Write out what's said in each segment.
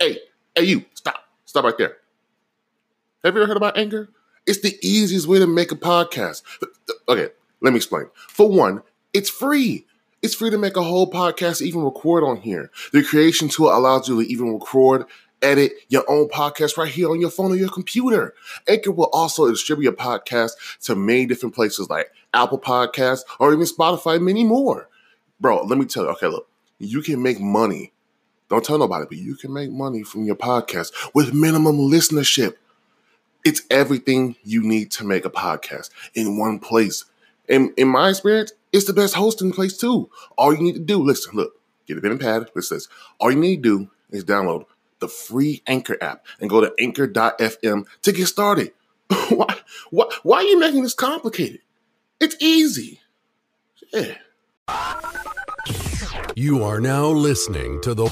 hey, hey, you, stop, stop right there. Have you ever heard about Anchor? It's the easiest way to make a podcast. Okay, let me explain. For one, it's free. It's free to make a whole podcast, even record on here. The creation tool allows you to even record, edit your own podcast right here on your phone or your computer. Anchor will also distribute your podcast to many different places like Apple Podcasts or even Spotify, many more. Bro, let me tell you, okay, look, you can make money. Don't tell nobody, but you can make money from your podcast with minimum listenership. It's everything you need to make a podcast in one place. In, in my experience, it's the best hosting place too. All you need to do, listen, look, get a pen and pad. This. All you need to do is download the free Anchor app and go to anchor.fm to get started. why, why, why are you making this complicated? It's easy. Yeah. You are now listening to the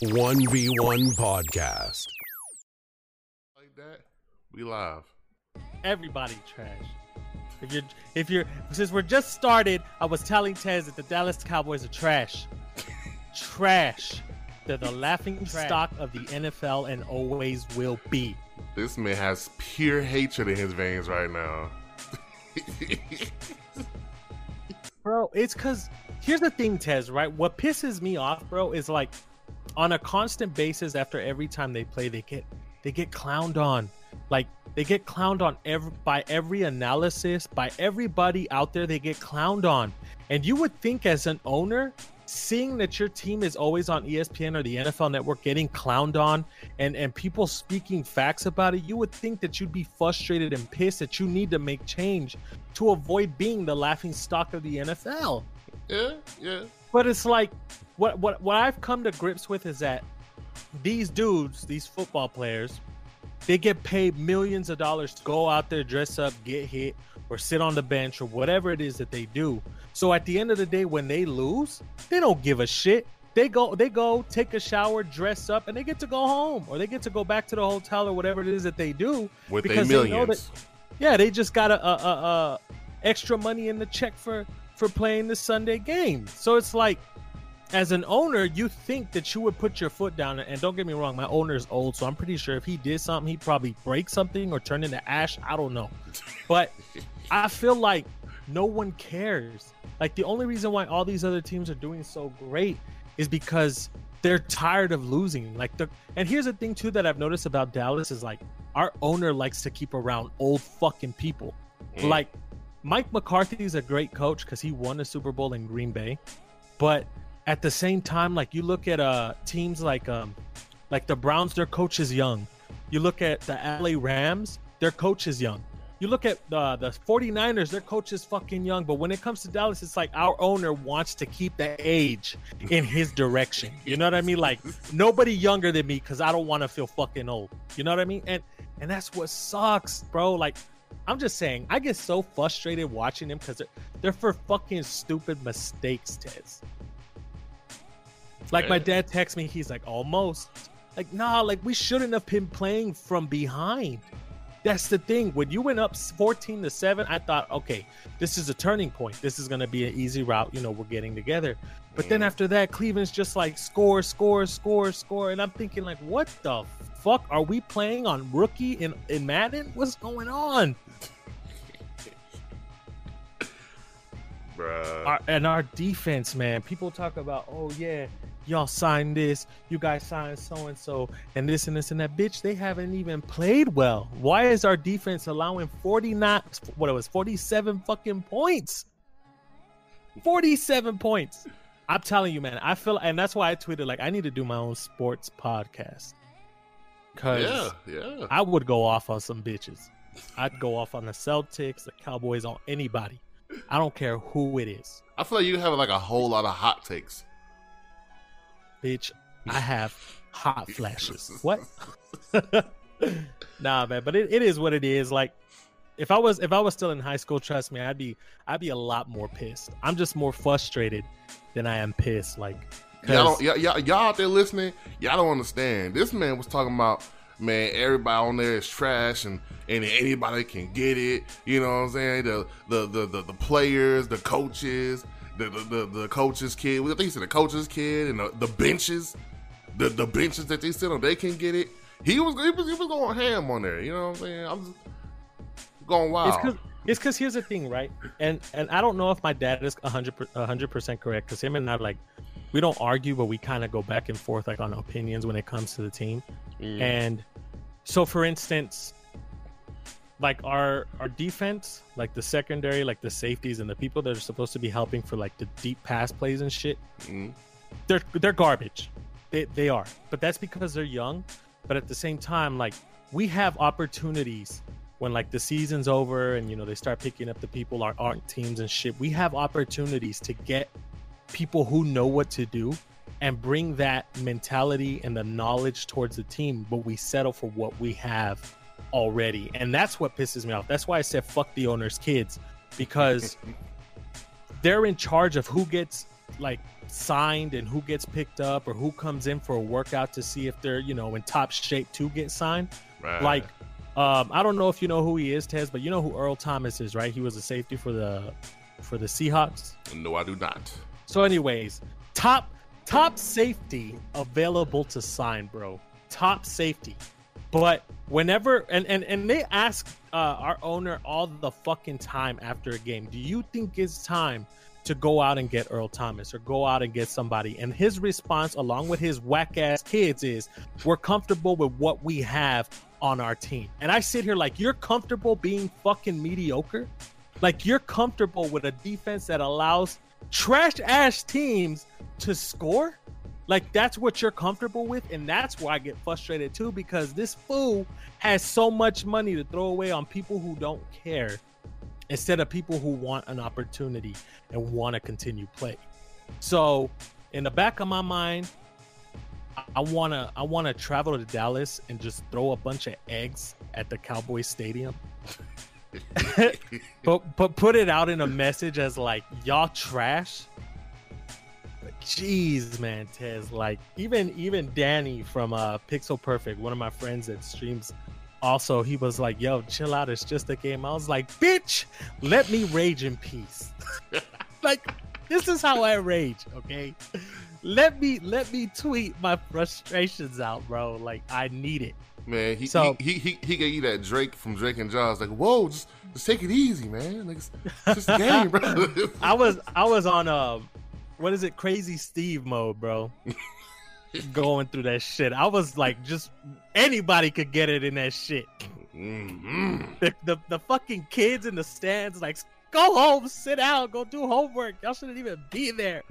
1v1 podcast. Like that, we live. Everybody trash. If you're, if you're, since we're just started, I was telling Tez that the Dallas Cowboys are trash. trash. They're the laughing Trash. stock of the NFL and always will be. This man has pure hatred in his veins right now. Bro, it's cause here's the thing, Tez, right? What pisses me off, bro, is like on a constant basis after every time they play, they get they get clowned on. Like they get clowned on every by every analysis, by everybody out there, they get clowned on. And you would think as an owner, seeing that your team is always on ESPN or the NFL network getting clowned on and, and people speaking facts about it, you would think that you'd be frustrated and pissed that you need to make change to avoid being the laughing stock of the NFL. yeah, yeah. But it's like what what what I've come to grips with is that these dudes, these football players, they get paid millions of dollars to go out there, dress up, get hit, or sit on the bench, or whatever it is that they do. So at the end of the day, when they lose, they don't give a shit. They go, they go, take a shower, dress up, and they get to go home, or they get to go back to the hotel or whatever it is that they do. With because they know millions. that- yeah, they just got a, a, a, a extra money in the check for for playing the Sunday game. So it's like, as an owner, you think that you would put your foot down. And don't get me wrong, my owner's old, so I'm pretty sure if he did something, he'd probably break something or turn into ash. I don't know, but I feel like no one cares. Like the only reason why all these other teams are doing so great is because they're tired of losing. Like the and here's the thing too that I've noticed about Dallas is like our owner likes to keep around old fucking people. Mm. Like Mike McCarthy is a great coach because he won a Super Bowl in Green Bay, but at the same time, like you look at uh teams like um like the Browns, their coach is young. You look at the LA Rams, their coach is young. You look at uh, the the 49ers, their coach is fucking young. But when it comes to Dallas, it's like our owner wants to keep the age in his direction. You know what I mean? Like nobody younger than me because I don't want to feel fucking old. You know what I mean? And and that's what sucks, bro. Like I'm just saying, I get so frustrated watching them because they're, they're for fucking stupid mistakes, Tez. Like my dad texts me, he's like, almost. Like, nah, like we shouldn't have been playing from behind. That's the thing. When you went up 14 to 7, I thought, okay, this is a turning point. This is gonna be an easy route. You know, we're getting together. But then Mhm. after that, Cleveland's just like score, score, score, score. And I'm thinking, like, what the fuck? Are we playing on rookie in, in Madden? What's going on? Bruh. our, and our defense, man. People talk about, oh yeah, y'all signed this, you guys signed so and so, and this and this and that. Bitch, they haven't even played well. Why is our defense allowing forty nine? What it was, forty seven fucking points. Forty seven points. I'm telling you, man. I feel, and that's why I tweeted like I need to do my own sports podcast. Cause yeah, yeah. I would go off on some bitches. I'd go off on the Celtics, the Cowboys, on anybody. I don't care who it is. I feel like you have like a whole lot of hot takes. Bitch. I have hot flashes. What? nah, man. But it, it is what it is. Like, if I was if I was still in high school, trust me, I'd be I'd be a lot more pissed. I'm just more frustrated than I am pissed. Like Y'all, don't, y'all, y'all, y'all out there listening, y'all don't understand. This man was talking about, man, everybody on there is trash and, and anybody can get it. You know what I'm saying? The the the the, the players, the coaches, the the, the, the coach's kid. I think he said the coach's kid and the, the benches, the the benches that they sit on, they can get it. He was he was, he was going ham on there. You know what I'm saying? I'm just going wild. It's because it's because here's the thing, right? And and I don't know if my dad is 100 percent correct because him and I like we don't argue, but we kind of go back and forth like on opinions when it comes to the team. Mm. And so, for instance, like our our defense, like the secondary, like the safeties and the people that are supposed to be helping for like the deep pass plays and shit, Mm. they're they're garbage. They they are, but that's because they're young. But at the same time, like we have opportunities when like the season's over and you know they start picking up the people our aren't teams and shit. We have opportunities to get people who know what to do and bring that mentality and the knowledge towards the team, but we settle for what we have already. And that's what pisses me off. That's why I said fuck the owner's kids because they're in charge of who gets like signed and who gets picked up or who comes in for a workout to see if they're, you know, in top shape to get signed. Right. Like um I don't know if you know who he is, Tez, but you know who Earl Thomas is, right? He was a safety for the for the Seahawks. no, I do not. So, anyways, top top safety available to sign, bro. Top safety. But whenever and and and they ask uh, our owner all the fucking time after a game, do you think it's time to go out and get Earl Thomas or go out and get somebody? And his response, along with his whack ass kids, is we're comfortable with what we have on our team. And I sit here like you're comfortable being fucking mediocre. Like you're comfortable with a defense that allows trash ass teams to score. Like that's what you're comfortable with, and that's why I get frustrated too because this fool has so much money to throw away on people who don't care instead of people who want an opportunity and want to continue play. So, in the back of my mind, I- wanna I wanna travel to Dallas and just throw a bunch of eggs at the Cowboys Stadium. but but put it out in a message as like y'all trash. Jeez, man, Tez. Like even even Danny from uh Pixel Perfect, one of my friends that streams. Also, he was like, "Yo, chill out. It's just a game." I was like, "Bitch, let me rage in peace." like this is how I rage. Okay, let me let me tweet my frustrations out, bro. Like I need it. Man, he, So- he, he he he gave you that Drake from Drake and Josh. Like, whoa, just just take it easy, man. Like, it's, it's just a game, bro. I was I was on um what is it crazy Steve mode, bro. Going through that shit. I was like just anybody could get it in that shit. Mhm. The the, the fucking kids in the stands like go home, sit down, go do homework. Y'all shouldn't even be there.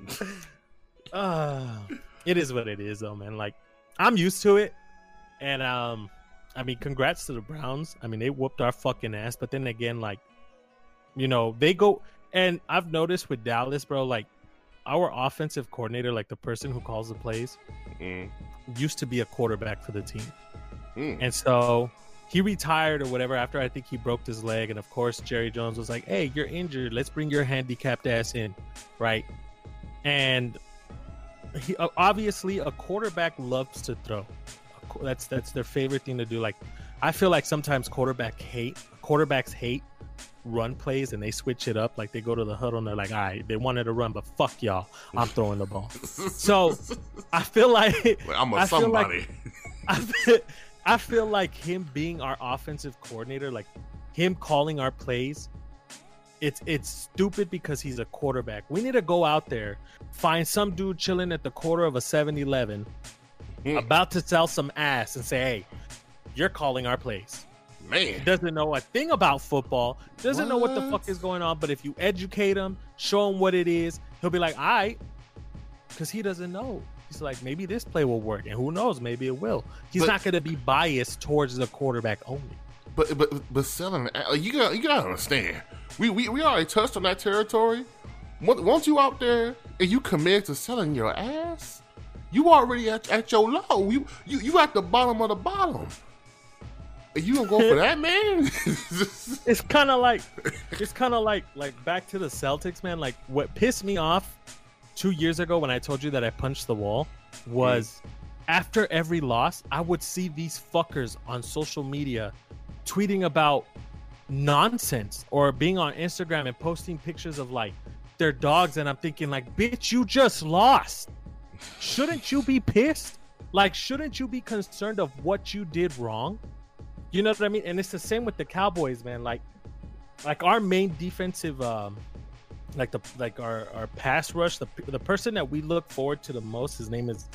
uh, it is what it is though, man. Like I'm used to it. And um I mean congrats to the Browns. I mean they whooped our fucking ass, but then again like you know, they go and I've noticed with Dallas, bro, like our offensive coordinator, like the person who calls the plays, Mm. used to be a quarterback for the team. Mm. And so he retired or whatever after I think he broke his leg. And of course, Jerry Jones was like, hey, you're injured. Let's bring your handicapped ass in. Right. And he, obviously, a quarterback loves to throw. That's that's their favorite thing to do. Like, I feel like sometimes quarterback hate quarterbacks hate run plays and they switch it up. Like they go to the huddle and they're like, all right, they wanted to run, but fuck y'all, I'm throwing the ball. So I feel like I'm a I feel like- somebody. I feel, I feel like him being our offensive coordinator, like him calling our plays, it's it's stupid because he's a quarterback. We need to go out there, find some dude chilling at the corner of a 7-Eleven, Hmm. about to sell some ass and say, "Hey, you're calling our plays." Man, Doesn't know a thing about football, doesn't know what the fuck is going on. But if you educate him, show him what it is, he'll be like, "All right," because he doesn't know. He's like, maybe this play will work, and who knows, maybe it will. He's But- not going to be biased towards the quarterback only. but but but selling, uh, you got you gotta understand. We we we already touched on that territory. Once once you out there and you commit to selling your ass, you already at, at your low. You you you at the bottom of the bottom. You gonna go for that, man? It's kind of like, it's kind of like, like back to the Celtics, man. Like what pissed me off two years ago when I told you that I punched the wall was mm. after every loss, I would see these fuckers on social media tweeting about nonsense or being on Instagram and posting pictures of like their dogs, and I'm thinking like, bitch, you just lost. Shouldn't you be pissed? Like, shouldn't you be concerned of what you did wrong? You know what I mean? And it's the same with the Cowboys, man. Like, like our main defensive, um, like the like our our pass rush, the the person that we look forward to the most, his name is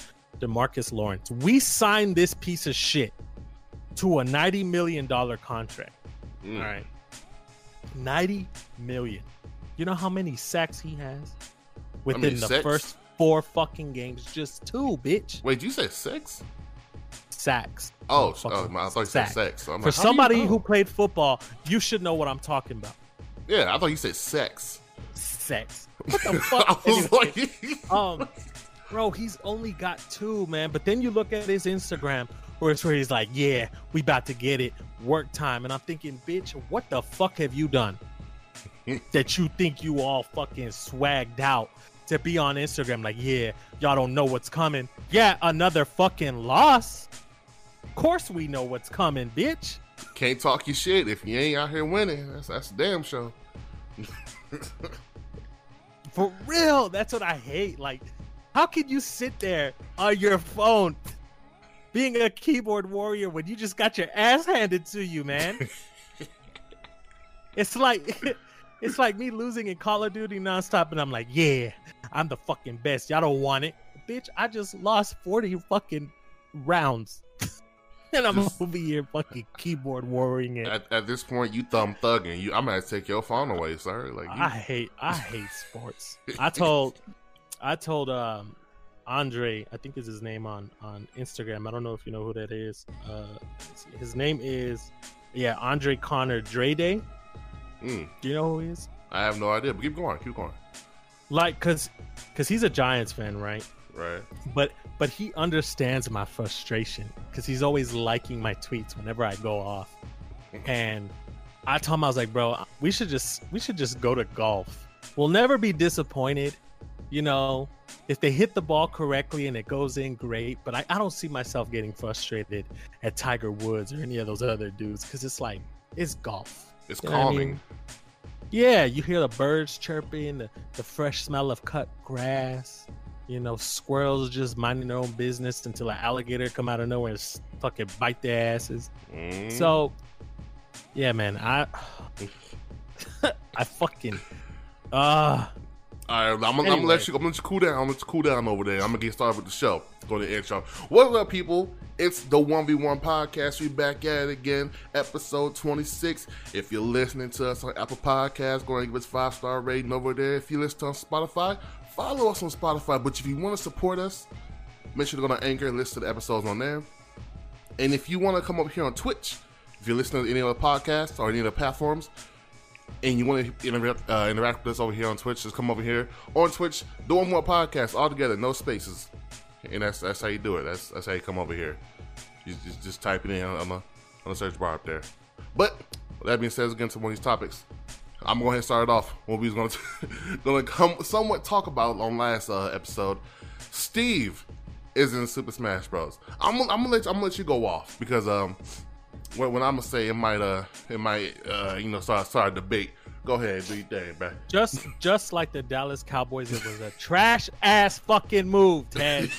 Demarcus Lawrence. We signed this piece of shit to a ninety million dollar contract. Mm. All right, ninety million. You know how many sacks he has within the first four fucking games? Just two, bitch. Wait, you say six? Sacks. Oh, oh I thought you said sex. So I'm For like, you somebody know? who played football, you should know what I'm talking about. yeah, I thought you said sex. Sex. What the fuck? Anyway. like, um, bro, he's only got two, man. But then you look at his Instagram, where it's where he's like, "Yeah, we about to get it, work time," and I'm thinking, bitch, what the fuck have you done that you think you all fucking swagged out to be on Instagram? Like, yeah, y'all don't know what's coming. Yeah, another fucking loss. Of course we know what's coming, bitch. can't talk your shit if you ain't out here winning. That's that's a damn show. For real, that's what I hate. Like, how can you sit there on your phone being a keyboard warrior when you just got your ass handed to you, man? it's like it's like me losing in Call of Duty nonstop, and I'm like, yeah, I'm the fucking best. Y'all don't want it, bitch. I just lost 40 fucking rounds. and I'm over here fucking keyboard warring it. At, at this point, you thumb thugging. You, I'm gonna take your phone away, sir. Like, you, I hate I hate sports. I told I told um Andre, I think is his name on on Instagram. I don't know if you know who that is. Uh his name is yeah, Andre Connor Dre Day. Mm, Do you know who he is? I have no idea. But keep going. Keep going. Like cuz cuz he's a Giants fan, right? Right. But but he understands my frustration cuz he's always liking my tweets whenever I go off. And I told him I was like, bro, we should just we should just go to golf. We'll never be disappointed, you know. If they hit the ball correctly and it goes in, great. But I, I don't see myself getting frustrated at Tiger Woods or any of those other dudes because it's like it's golf. It's You know what I calming. mean? Yeah, you hear the birds chirping, the, the fresh smell of cut grass. You know, squirrels just minding their own business until an alligator come out of nowhere and fucking bite their asses. Mm. So, yeah, man, I, I fucking, uh All right, I'm, gonna- I'm gonna Anyway. let you. I'm gonna let you cool down. Let's cool down over there. I'm gonna get started with the show. Go to the intro. What's up, people? It's the One V One podcast. We back at it again, episode 26. If you're listening to us on Apple Podcasts, go ahead and give us five star rating over there. If you listen to us on Spotify, follow us on Spotify. But if you want to support us, make sure to go to Anchor and listen to the episodes on there. And if you want to come up here on Twitch, if you're listening to any other podcasts or any other platforms, and you want to interact, uh, interact with us over here on Twitch, just come over here on Twitch, do one more podcast all together, no spaces, and that's that's how you do it. That's that's how you come over here. You just, just type it in on the on the search bar up there. But that being said, get into one of these topics. I'm going to start it off. What we was going to going to come somewhat talk about on last uh, episode. Steve is in Super Smash Bros. I'm I'm gonna let you, I'm gonna let you go off because um when, when I'm gonna say it might uh it might uh you know start start a debate. Go ahead, do your thing, man. just just like the Dallas Cowboys, it was a trash ass fucking move, Ted.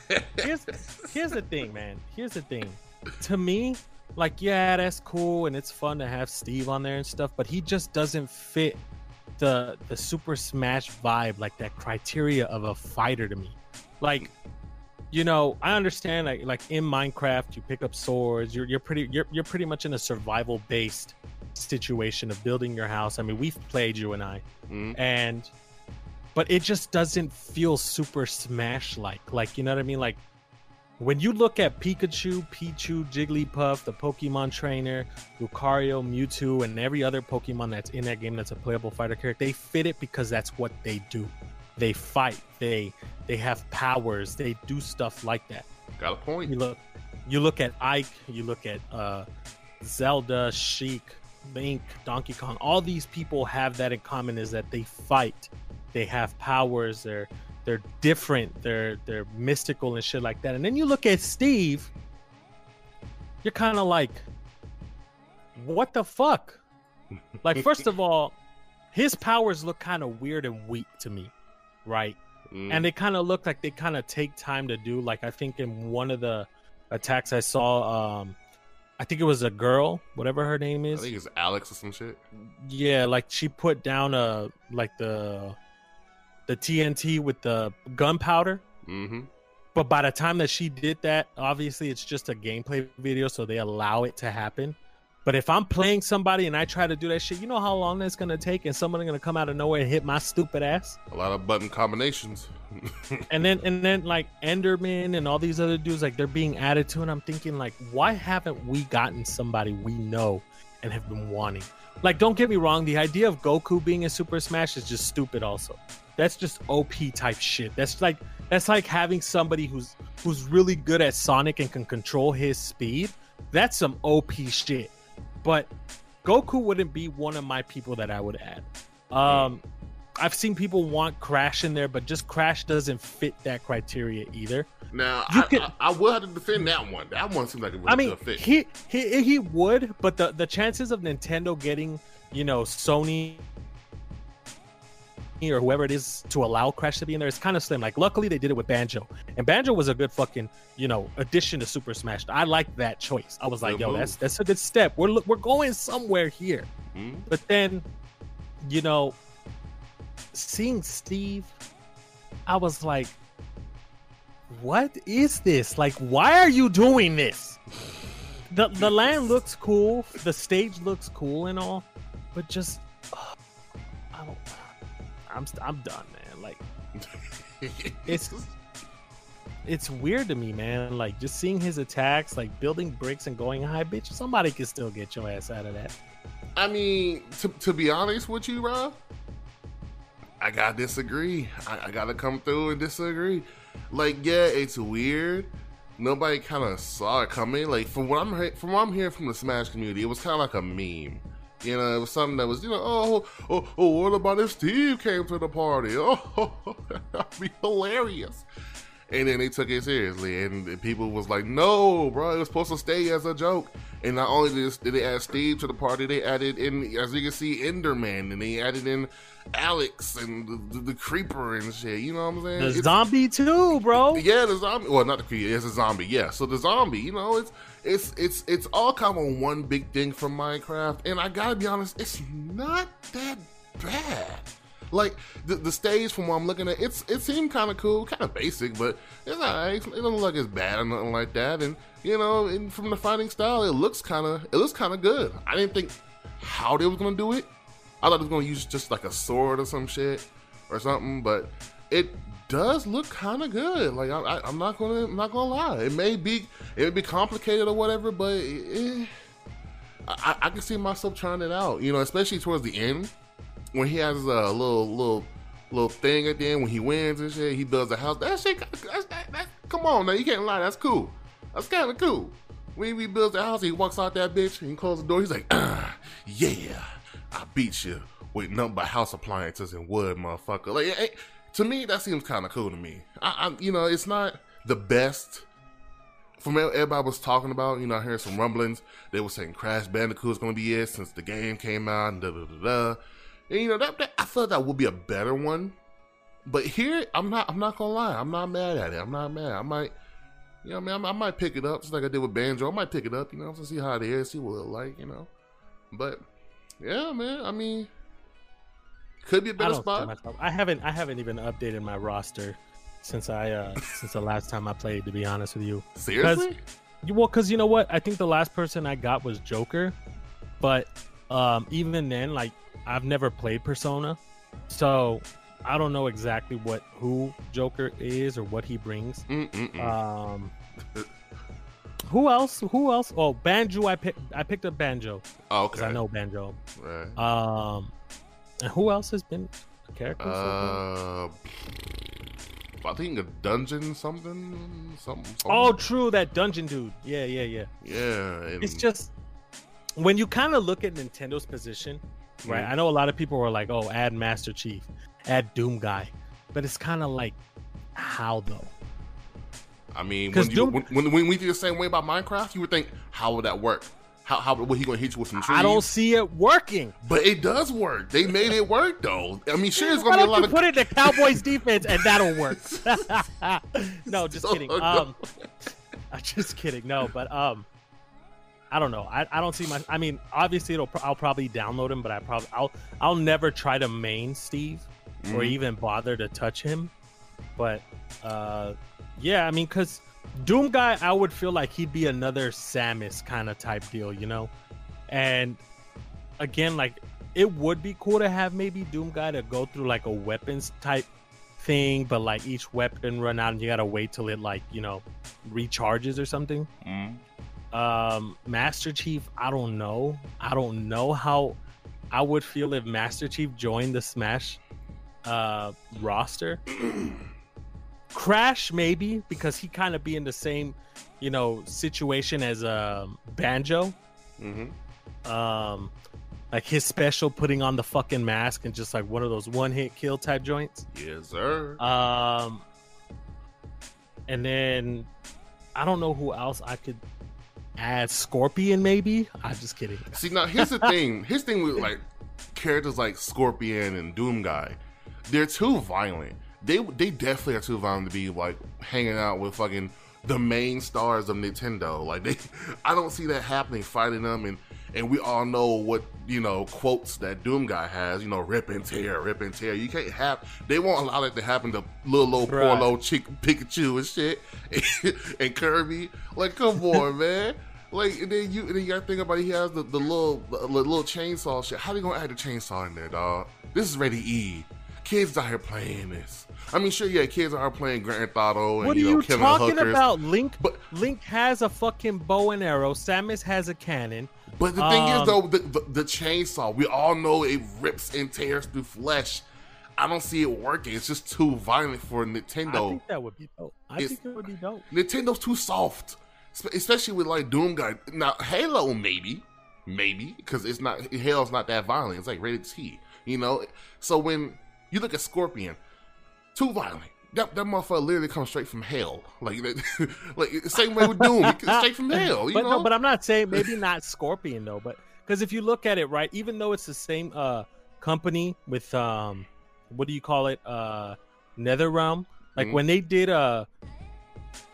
here's here's the thing, man. Here's the thing. To me, like, yeah, that's cool and it's fun to have Steve on there and stuff, but he just doesn't fit the the Super Smash vibe, like that criteria of a fighter to me. Like, you know, I understand like like in Minecraft, you pick up swords. You're you're pretty you're you're pretty much in a survival based situation of building your house. I mean, we've played you and I, Mhm. and but it just doesn't feel super Smash like. Like you know what I mean? Like when you look at Pikachu, Pichu, Jigglypuff, the Pokemon trainer, Lucario, Mewtwo, and every other Pokemon that's in that game that's a playable fighter character, they fit it because that's what they do. They fight. They they have powers. They do stuff like that. Got a point. You look, you look at Ike. You look at uh, Zelda, Sheik, Link, Donkey Kong. All these people have that in common is that they fight. They have powers. They're they're different. They're they're mystical and shit like that. And then you look at Steve. You're kind of like, what the fuck? Like, first of all, his powers look kind of weird and weak to me, right? Mm. And they kind of look like they kind of take time to do. Like I think in one of the attacks I saw, um, I think it was a girl, whatever her name is. I think it's Alex or some shit. Yeah, like she put down a like the the TNT with the gunpowder. Mm-hmm. But by the time that she did that, obviously it's just a gameplay video, so they allow it to happen. But if I'm playing somebody and I try to do that shit, you know how long that's gonna take, and someone's gonna come out of nowhere and hit my stupid ass. A lot of button combinations. And then and then like Enderman and all these other dudes, like they're being added to, and I'm thinking like, why haven't we gotten somebody we know and have been wanting? Like, don't get me wrong, the idea of Goku being in Super Smash is just stupid. Also, that's just OP type shit. That's like that's like having somebody who's who's really good at Sonic and can control his speed. That's some OP shit. But Goku wouldn't be one of my people that I would add. Um, I've seen people want Crash in there, but just Crash doesn't fit that criteria either. now, I, can- I, I will have to defend that one. That one seems like a really I mean, fit. he, he he would, but the the chances of Nintendo getting you know Sony or whoever it is to allow Crash to be in there is kind of slim. Like, luckily they did it with Banjo, and Banjo was a good fucking you know addition to Super Smash. I like that choice. I was like, Good yo, move. that's that's a good step. We're we're going somewhere here. Mhm. But then, you know, seeing Steve, I was like, what is this? Like, why are you doing this? The the land looks cool, the stage looks cool and all, but just ugh, I don't I'm st- I'm done, man. Like it's it's weird to me, man. Like just seeing his attacks, like building bricks and going high, bitch. Somebody can still get your ass out of that. I mean, to, to be honest with you, Rob, I gotta disagree. I, I gotta come through and disagree. Like, yeah, it's weird. Nobody kind of saw it coming. Like, from what I'm from what I'm hearing from the Smash community, it was kind of like a meme. You know, it was something that was, you know, oh, oh, oh, what about if Steve came to the party? Oh, that'd be hilarious. And then they took it seriously, and people was like, "No, bro, it was supposed to stay as a joke." And not only did they add Steve to the party, they added in, as you can see, Enderman, and they added in Alex and the, the, the Creeper and shit. You know what I'm saying? The It's- zombie too, bro. yeah, the zombie. Well, not the creeper. It's a zombie. Yeah. So the zombie. You know, it's it's it's it's all kind of one big thing from Minecraft, and I gotta be honest, it's not that bad. Like the the stage from what I'm looking at, it's it seemed kind of cool, kind of basic, but it's alright. It doesn't look like it's bad or nothing like that. And you know, and from the fighting style, it looks kind of it looks kind of good. I didn't think how they was gonna do it. I thought they was gonna use just like a sword or some shit or something, but it does look kind of good. Like I, I'm not gonna, I'm not gonna lie. It may be, it may be complicated or whatever, but it, I, I can see myself trying it out. You know, especially towards the end when he has a little, little, little thing at the end when he wins and shit. He builds a house. That shit, that's, that, that, come on now, you can't lie. That's cool. That's kind of cool. When he builds the house, he walks out that bitch and he closes the door. He's like, ah, yeah, I beat you with nothing but house appliances and wood, motherfucker. Like, eh, to me, that seems kind of cool to me. I, I, you know, it's not the best. From everybody was talking about, you know, I heard some rumblings. They were saying Crash Bandicoot is going to be it since the game came out, and da da da da. And you know, that, that I thought that would be a better one. But here, I'm not. I'm not gonna lie. I'm not mad at it. I'm not mad. I might, you know, I mean, I, I might pick it up just like I did with Banjo. I might pick it up, you know, to see how it is, see what it like, you know. But yeah, man. I mean, could be a I better don't spot. myself- I haven't I haven't even updated my roster since I uh since the last time I played. To be honest with you, Seriously? You- well, because you know what, I think the last person I got was Joker, but um even then, like I've never played Persona, so I don't know exactly what who Joker is or what he brings. Mm-mm-mm. Um, who else? Who else? Oh, Banjo. I picked. I picked up Banjo oh, because okay. I know Banjo. Right. Um, and who else has been a character? Uh, I think a dungeon something, something. something. oh, true, that dungeon dude. Yeah, yeah, yeah. yeah. And, It's just when you kind of look at Nintendo's position, right? Mhm. I know a lot of people were like, "Oh, add Master Chief, add Doom Guy," but it's kind of like, how though? I mean, when, you, Doom- when, when when we do the same way about Minecraft, you would think, how would that work? How how what he gonna hit you with some trees? I don't see it working. But it does work. They made it work though. I mean, sure, it's gonna be a lot of put it in the Cowboys defense and that'll work? no, just Oh, kidding. Um, I'm just kidding. No, but um, I don't know. I, I don't see my. I mean, obviously, it'll. I'll probably download him, but I probably I'll I'll never try to main Steve or Mhm. even bother to touch him. But uh, yeah, I mean, because Doom guy, I would feel like he'd be another Samus kind of type deal, you know. And again, like it would be cool to have maybe Doom guy to go through like a weapons type thing, but like each weapon run out and you gotta wait till it like you know recharges or something. Mhm. Um, Master Chief, I don't know. I don't know how I would feel if Master Chief joined the Smash uh roster. Crash maybe because he kind of be in the same, you know, situation as um Banjo. Mhm. Um like his special putting on the fucking mask and just like one of those one hit kill type joints. Yes, sir. Um, and then I don't know who else I could add. Scorpion, maybe. I'm just kidding. See, now here's the thing. Here's the thing with like characters like Scorpion and Doom Guy. They're too violent. They they definitely are too violent to be like hanging out with fucking the main stars of Nintendo. Like they, I don't see that happening. Fighting them and and we all know what you know quotes that Doom Guy has. You know, rip and tear, rip and tear. You can't have. They won't allow that to happen to little old poor Right. little chick Pikachu and shit and Kirby. Like, come on, man. Like and then you and then you gotta think about it, he has the, the little the, little chainsaw shit. How are they gonna add the chainsaw in there, dog? This is rated E. Kids out here playing this. I mean, sure, yeah, kids are playing Grand Theft Auto and What are you know you killing talking hookers. about? Link, But- Link has a fucking bow and arrow. Samus has a cannon. But the thing is, Um, though, the, the, the chainsaw, we all know it rips and tears through flesh. I don't see it working. It's just too violent for I Nintendo. think that would be dope. I It's- think it would be dope. Nintendo's too soft, especially with like Doom Guy. Now Halo, maybe, maybe because it's not Halo's not that violent. It's like rated T, you know. So when you look at Scorpion, too violent. That, that motherfucker literally comes straight from hell. Like, that- like same way with Doom, straight from hell. You but know, no, but I'm not saying maybe not Scorpion though, but because if you look at it right, even though it's the same uh company with um what do you call it uh NetherRealm, like Mhm. when they did uh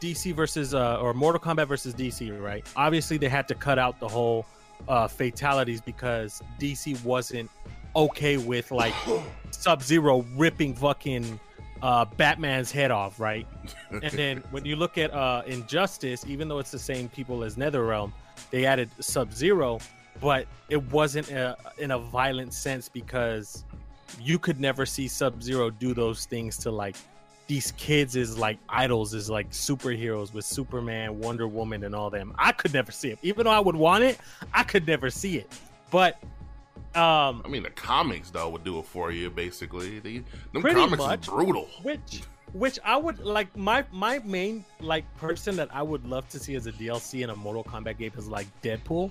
DC versus uh or Mortal Kombat versus DC, right? Obviously they had to cut out the whole uh fatalities because DC wasn't okay with like Sub Zero ripping fucking uh Batman's head off, right? and then when you look at uh Injustice, even though it's the same people as NetherRealm, they added Sub Zero, but it wasn't a, in a violent sense because you could never see Sub Zero do those things to like these kids is like idols is like superheroes with Superman, Wonder Woman, and all them. I could never see it, even though I would want it. I could never see it, but um, I mean, the comics though would do it for you. Basically, they, them comics much. is brutal. which which I would like my my main like person that I would love to see as a DLC in a Mortal Kombat game is like Deadpool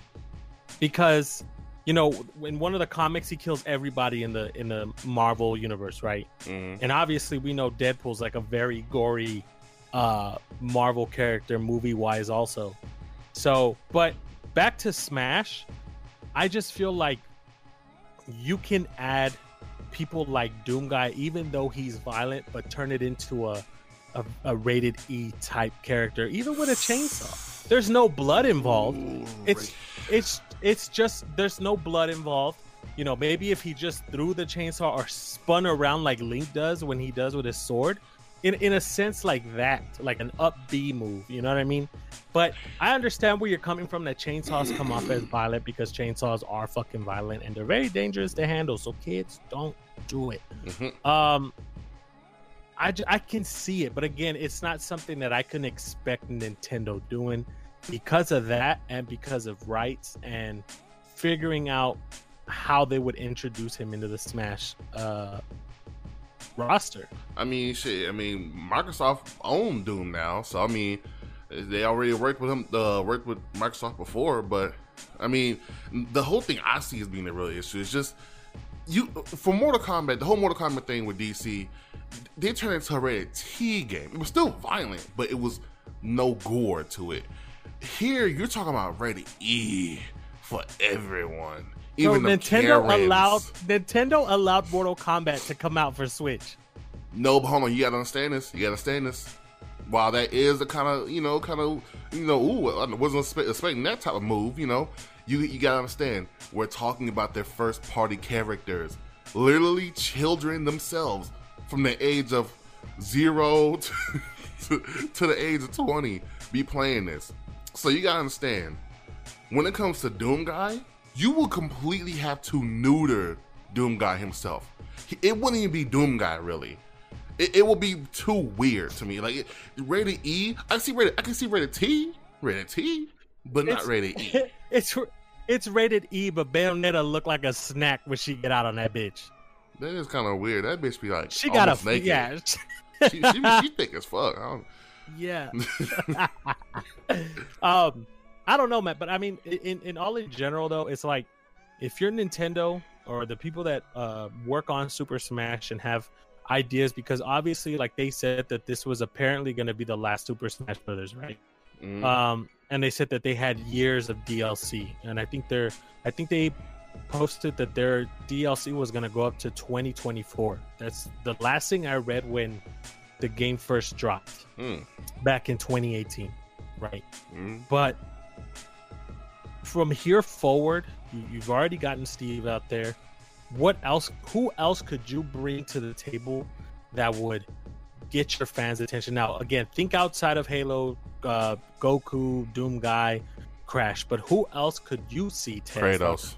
because you know in one of the comics he kills everybody in the in the Marvel universe right Mhm. and obviously we know Deadpool's like a very gory uh Marvel character movie wise also so but back to Smash I just feel like you can add people like Doom Guy, even though he's violent, but turn it into a, a, a rated E type character, even with a chainsaw. There's no blood involved. Ooh, It's it's it's just there's no blood involved. You know, maybe if he just threw the chainsaw or spun around like Link does when he does with his sword, in in a sense like that, like an up B move. You know what I mean? But I understand where you're coming from. That chainsaws come off as violent because chainsaws are fucking violent and they're very dangerous to handle. So kids, don't do it. Mhm. Um, I, I can see it, but again, it's not something that I can expect Nintendo doing because of that and because of rights and figuring out how they would introduce him into the Smash uh, roster. I mean, shit. I mean, Microsoft owned Doom now, so I mean, they already worked with him. Uh, worked with Microsoft before, but I mean, the whole thing I see as being a real issue is just you for Mortal Kombat. The whole Mortal Kombat thing with DC, they turned it into a rated T game. It was still violent, but it was no gore to it. Here, you're talking about rated E, for everyone. So Even the Nintendo allowed Nintendo allowed Mortal Kombat to come out for Switch. No, but hold on. You gotta understand this. You gotta understand this. While that is a kind of you know, kind of you know, ooh, I wasn't expecting that type of move. You know, you you gotta understand. We're talking about their first party characters, literally children themselves, from the age of zero to, to, to the age of twenty, be playing this. So you gotta understand. When it comes to Doom Guy, you will completely have to neuter Doom Guy himself. It wouldn't even be Doom Guy really. It, it will be too weird to me. Like it, rated E, I see rated. I can see rated T, rated T, but not It's- rated E. it's it's rated E, but Bayonetta look like a snack when she get out on that bitch. That is kind of weird. That bitch be like She got a naked. yeah, She, she, she thick as fuck. I don't, yeah. um, I don't know, man, but I mean, in in all in general though, it's like if you're Nintendo or the people that uh work on Super Smash and have ideas, because obviously, like they said that this was apparently going to be the last Super Smash Brothers, right? Mm. um and they said that they had years of dlc and i think they're i think they posted that their dlc was going to go up to 2024 that's the last thing i read when the game first dropped Mm. back in 2018 right Mm. but from here forward you, you've already gotten steve out there what else who else could you bring to the table that would get your fans attention now again think outside of halo uh, goku doom guy crash but who else could you see Ted Kratos.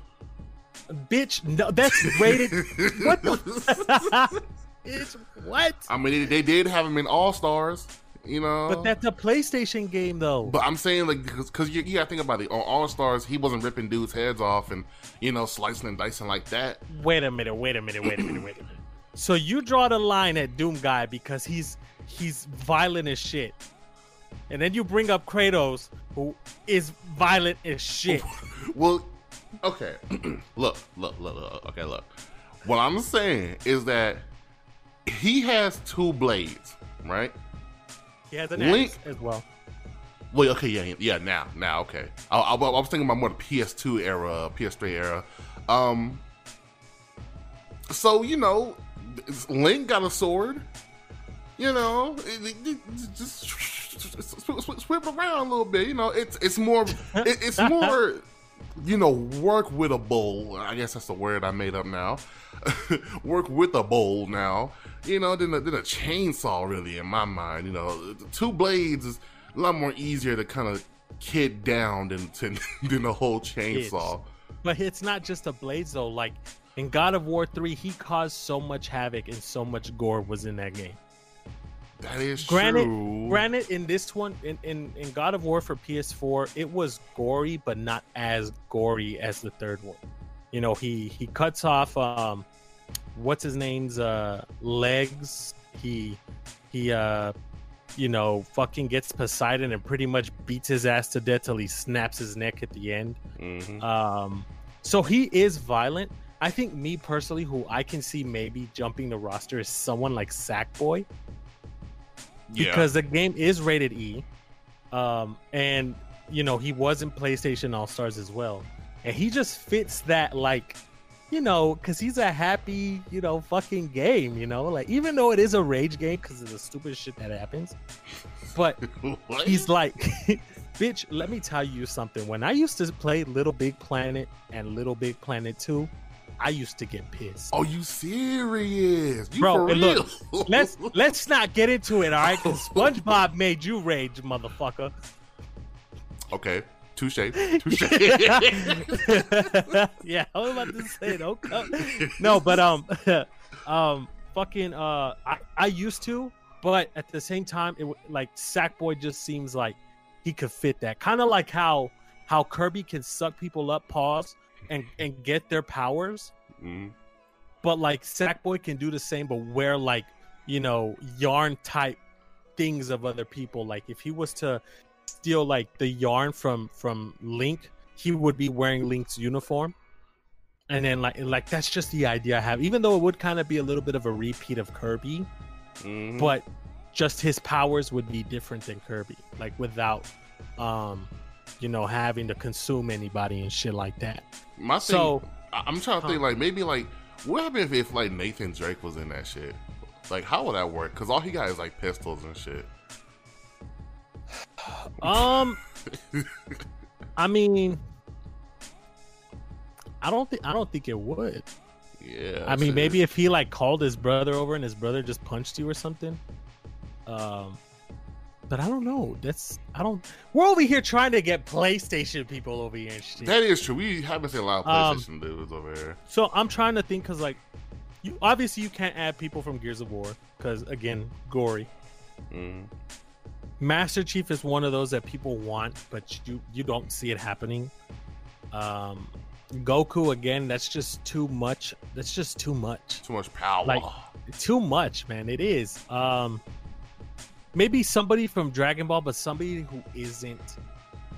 bitch no that's rated what the it's what I mean, they, they did have him in All Stars. You know, but that's a playstation game though But I'm saying like because you, you gotta think about it. On All Stars, he wasn't ripping dudes' heads off and you know slicing and dicing like that. Wait a minute, wait a minute, wait a minute, wait a minute. So you draw the line at Doom Guy because he's he's violent as shit. And then you bring up Kratos, who is violent as shit. Well, okay, look, look, look, look. Okay, look. What I'm saying is that he has two blades, right? He has an Link- axe as well. Well, okay, yeah, yeah. Now, now, okay. I, I, I was thinking about more the PS2 era, PS3 era. Um, so you know, Link got a sword. You know, it, it- it- just sw- sw- swip around a little bit. You know, it's it's more it, it's more you know work with a bowl. I guess that's the word I made up now. work with a bowl now. You know, than a, than a chainsaw really in my mind. You know, two blades is a lot more easier to kind of kid down than than, than a whole chainsaw. But it's not just the blades though. Like in God of War 3, he caused so much havoc and so much gore was in that game. That is Granted, true. granted, in this one, in, in in God of War for PS4, it was gory, but not as gory as the third one. You know, he he cuts off um, what's his name's uh legs. He he uh, you know, fucking gets Poseidon and pretty much beats his ass to death till he snaps his neck at the end. Mhm. Um, so he is violent. I think me personally, who I can see maybe jumping the roster is someone like Sackboy Yeah. because the game is rated E. Um, and you know, he was in PlayStation All Stars as well. And he just fits that like, you know, because he's a happy, you know, fucking game, you know, like even though it is a rage game because of the stupid shit that happens. But he's like, bitch, let me tell you something. When I used to play LittleBigPlanet and LittleBigPlanet 2, I used to get pissed. Are you serious? You Bro, for real? look, let's let's not get into it, all right? Because SpongeBob made you rage, motherfucker. okay. Touche. Touche. yeah, I was about to say don't. No, but um, um, fucking uh, I I used to, but at the same time, it w- like Sackboy just seems like he could fit that. Kind of like how how Kirby can suck people up, pause, and and get their powers, Mhm. but like Sackboy can do the same, but wear like you know yarn type things of other people. Like if he was to steal like the yarn from from Link, he would be wearing Link's uniform. And then like like that's just the idea I have. Even though it would kind of be a little bit of a repeat of Kirby, Mhm. but just his powers would be different than Kirby. Like without um you know, having to consume anybody and shit like that. My thing, So- I'm trying to think like maybe like what happened if, if like Nathan Drake was in that shit? Like how would that work? Because all he got is like pistols and shit. Um, I mean, I don't think I don't think it would. Yeah. I mean, maybe if he like called his brother over and his brother just punched you or something. Um, but I don't know. That's I don't. We're over here trying to get PlayStation people over here and shit. that is true. We haven't seen a lot of Um, PlayStation dudes over here. So I'm trying to think because like, you obviously you can't add people from Gears of War because again, gory. Mm. Master Chief is one of those that people want, but you you don't see it happening. Um, Goku again, that's just too much. That's just too much. Too much power. Like- Too much, man. It is. Um, maybe somebody from Dragon Ball, but somebody who isn't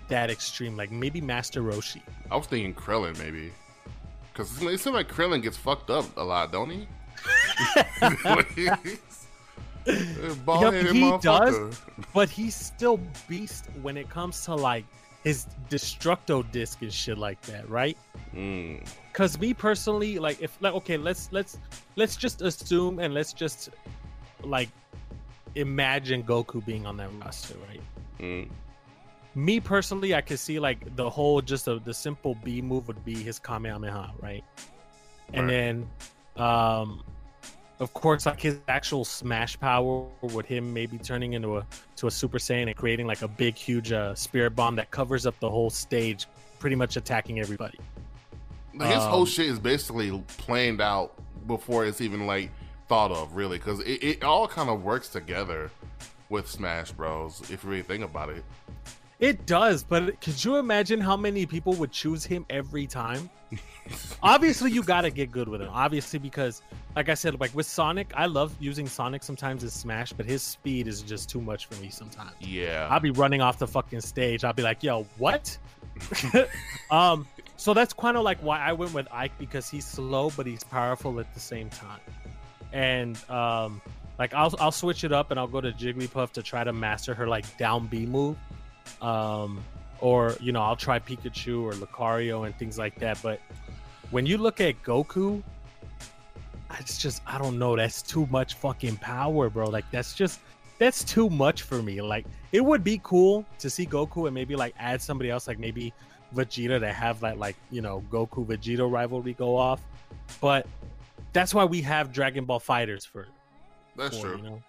that extreme. Like maybe Master Roshi. I was thinking Krillin maybe. Because it seems like Krillin gets fucked up a lot, don't he? Bald-headed he does. but he's still beast when it comes to like his destructo disc and shit like that, right? Mm. Cause me personally, like if like okay, let's let's let's just assume and let's just like imagine Goku being on that roster, right? Mm. Me personally, I could see like the whole just a, the simple B move would be his Kamehameha, right? And Right. then um of course like his actual smash power with him maybe turning into a to a super saiyan and creating like a big huge uh, spirit bomb that covers up the whole stage pretty much attacking everybody Like, his whole Um, shit is basically planned out before it's even like thought of, really, because it, it all kind of works together with Smash Bros. If you really think about it. It does, but could you imagine how many people would choose him every time? Obviously, you got to get good with him. Obviously, because like I said, like with Sonic, I love using Sonic sometimes as Smash, but his speed is just too much for me sometimes. Yeah, I'll be running off the fucking stage. I'll be like, "Yo, what?" um, so that's kind of like why I went with Ike because he's slow but he's powerful at the same time. And um, like I'll I'll switch it up and I'll go to Jigglypuff to try to master her like down B move. Um, or you know I'll try Pikachu or Lucario and things like that. But when you look at Goku, it's just I don't know. That's too much fucking power, bro. Like that's just that's too much for me. Like it would be cool to see Goku and maybe like add somebody else, like maybe Vegeta to have that like you know Goku Vegeta rivalry go off. But that's why we have Dragon Ball FighterZ for. that's for, true. You know?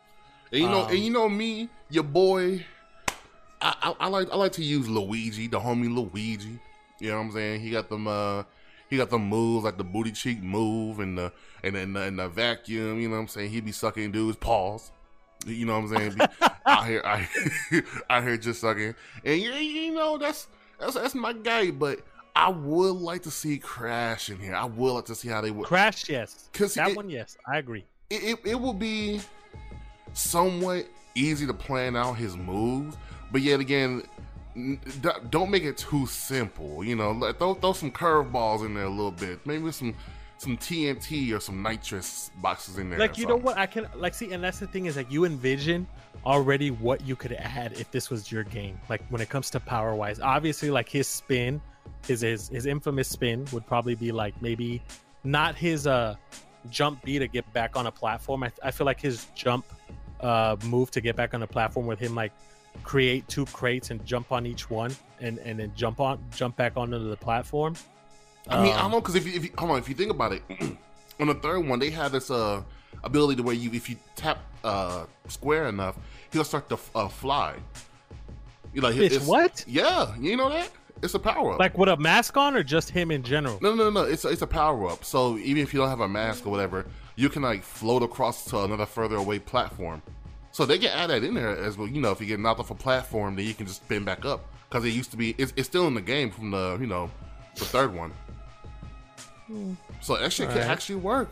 And you know, Um, and you know me, your boy. I, I, I like I like to use Luigi, the homie Luigi. You know what I'm saying? He got them uh he got them moves like the booty cheek move and the and then the, and the vacuum. You know what I'm saying? He'd be sucking dudes' paws. You know what I'm saying? Be out here, I out here just sucking. And you, you know that's that's that's my guy. But I would like to see Crash in here. I would like to see how they would. Crash, yes. 'Cause that it- one, yes, I agree. it, it, it will be somewhat easy to plan out his moves, but yet again, don't make it too simple. You know, throw throw some curveballs in there a little bit, maybe some some TNT or some nitrous boxes in there. Like you know what I can like see, and that's the thing is like you envision already what you could add if this was your game. Like when it comes to power wise, obviously like his spin, his his his infamous spin would probably be like maybe not his uh jump B to get back on a platform. I, I feel like his jump uh move to get back on a platform with him like create two crates and jump on each one and and then jump on jump back onto the platform. I mean, I don't Um, know because if you, if you hold on, if you think about it, on the third one they had this uh ability to where you if you tap uh square enough, he'll start to uh, fly. You like Bitch, it's- what? Yeah, you know that it's a power up. Like with a mask on or just him in general? No, no, no. It's a, it's a power up. So even if you don't have a mask or whatever, you can like float across to another further away platform. So they can add that in there as well. You know, if you get knocked off a platform, then you can just spin back up because it used to be. It's, it's still in the game from the you know the third one. So that shit can Alright. actually work.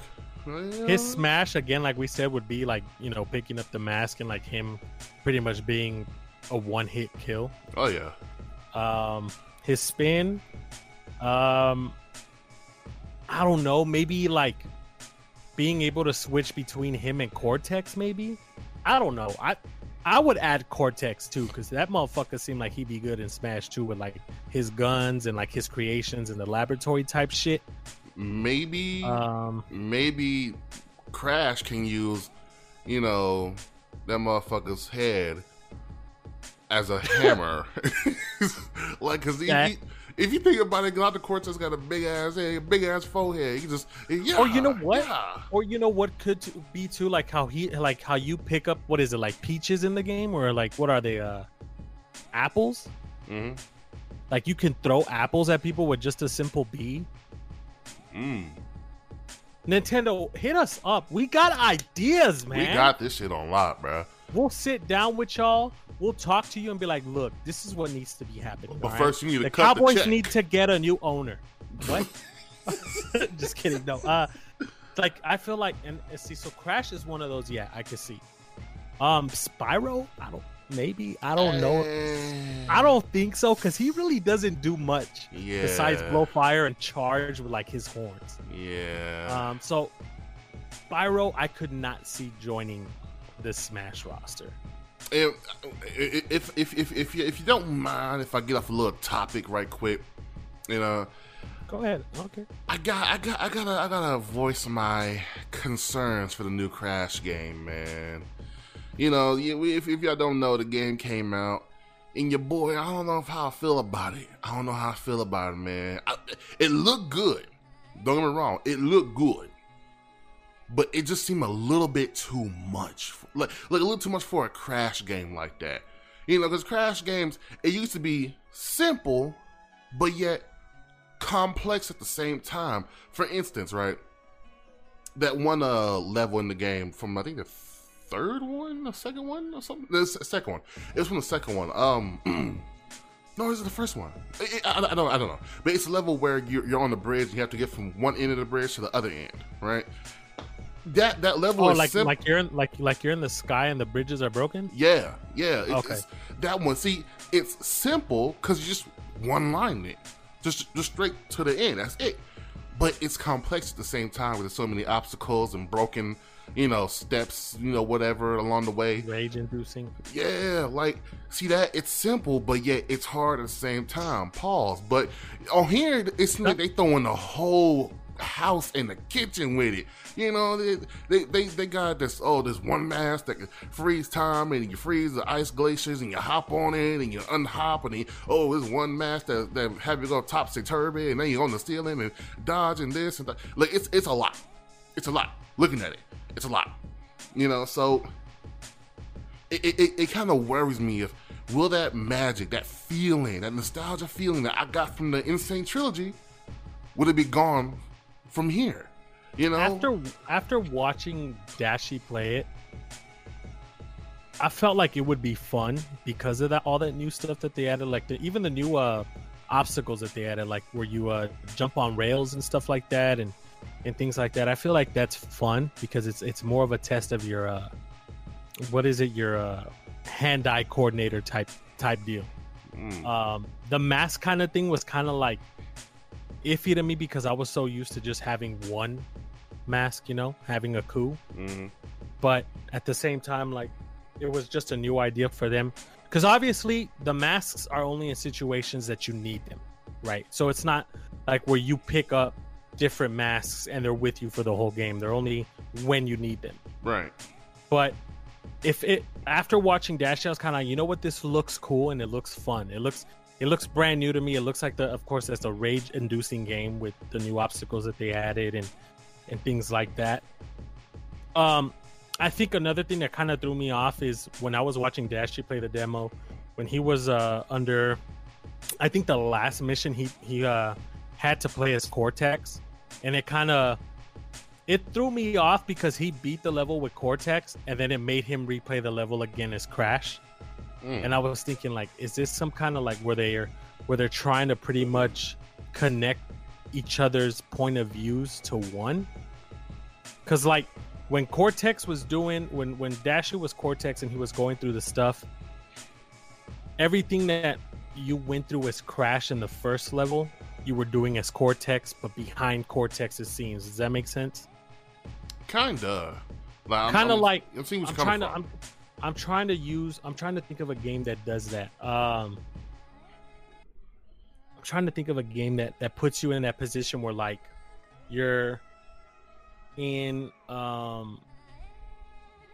His smash again, like we said, would be like you know picking up the mask and like him pretty much being a one hit kill. Oh yeah. Um, his spin, um, I don't know, maybe like being able to switch between him and Cortex, maybe. I don't know. I I would add Cortex too, because that motherfucker seemed like he'd be good in Smash 2 with like his guns and like his creations and the laboratory type shit. Maybe, Um, maybe Crash can use, you know, that motherfucker's head as a hammer. like, cause he, you, if you think about it, Galactic Cortex got a big ass head, big ass forehead. You just, yeah. Or you know what? Yeah. or you know what could be too like how he like how you pick up what is it like peaches in the game or like what are they uh apples? hmm Like you can throw apples at people with just a simple B. Mm. Nintendo, hit us up. We got ideas, man. We got this shit on lock, bro. We'll sit down with y'all. We'll talk to you and be like, look, this is what needs to be happening. But right? first, you need to the the Cowboys check. need to get a new owner. What? Just kidding. No. Uh, like I feel like, and see, so Crash is one of those. Yeah, I can see. Um, Spyro, I don't. Maybe I don't know. Eh, I don't think so because he really doesn't do much Yeah. besides blow fire and charge with like his horns. Yeah. Um, so Spyro, I could not see joining the Smash roster. If, if if if if you, if you don't mind, if I get off a little topic right quick, you know, Go ahead. Okay. I got I got I gotta I gotta voice my concerns for the new Crash game, man. You know, if, if y'all don't know, the game came out, and your boy, I don't know how I feel about it. I don't know how I feel about it, man. I, it looked good. Don't get me wrong, it looked good, but it just seemed a little bit too much, like like a little too much for a Crash game like that. You know, because Crash games, it used to be simple, but yet complex at the same time. For instance, right, that one uh level in the game from I think the third one, the second one, or something. The second one. It was from the second one. Um. No, is the first one. I, I, I don't, I don't know, but it's a level where you're, you're on the bridge. You have to get from one end of the bridge to the other end, right? That that level Oh, is like simple. like you're in like like you're in the sky and the bridges are broken. Yeah, yeah. It's, Okay. it's- that one. See, it's simple because you just one line it, just just straight to the end. That's it. But it's complex at the same time with so many obstacles and broken, you know, steps, you know, whatever along the way. Rage inducing. Yeah, like see that it's simple, but yet it's hard at the same time. Pause. But on here, it's like they throwing the whole house and the kitchen with it. You know, they they they, they got this. Oh, this one mask that can freeze time, and you freeze the ice glaciers, and you hop on it, and you unhop, and then, oh, this one mask that that have you go topsy turvy, and then you're on the ceiling and dodging this and that. Like it's it's a lot. It's a lot. Looking at it, it's a lot. You know, so it, it, it, it kind of worries me if will that magic, that feeling, that nostalgia feeling that I got from the N. Sane trilogy, would it be gone from here? You know, After after watching Dashie play it, I felt like it would be fun because of that all that new stuff that they added, like the, even the new uh obstacles that they added, like where you uh jump on rails and stuff like that, and and things like that. I feel like that's fun because it's it's more of a test of your uh what is it your uh hand-eye coordinator type type deal. Mm, um the mask kind of thing was kind of like iffy to me because i was so used to just having one mask you know having Aku mhm. but at the same time like it was just a new idea for them because obviously the masks are only in situations that you need them right so it's not like where you pick up different masks and they're with you for the whole game they're only when you need them right. but if it after watching Dash, I was kind of you know what this looks cool and it looks fun. It looks it looks brand new to me. It looks like the of course that's a rage inducing game with the new obstacles that they added and and things like that. Um, I think another thing that kind of threw me off is when I was watching Dashie play the demo when he was uh under I think the last mission he he uh had to play as Cortex and it kind of it threw me off because he beat the level with Cortex and then it made him replay the level again as Crash. Mm. And I was thinking like, is this some kind of like where they're where they're trying to pretty much connect each other's point of views to one? Cause like when Cortex was doing when when Dasher was Cortex and he was going through the stuff, everything that you went through as Crash in the first level, you were doing as Cortex, but behind Cortex's scenes. Does that make sense? Kinda. Like, kind of like I'm I'm trying to. I'm, I'm trying to use. I'm trying to think of a game that does that. Um, I'm trying to think of a game that that puts you in that position where like you're in. Um,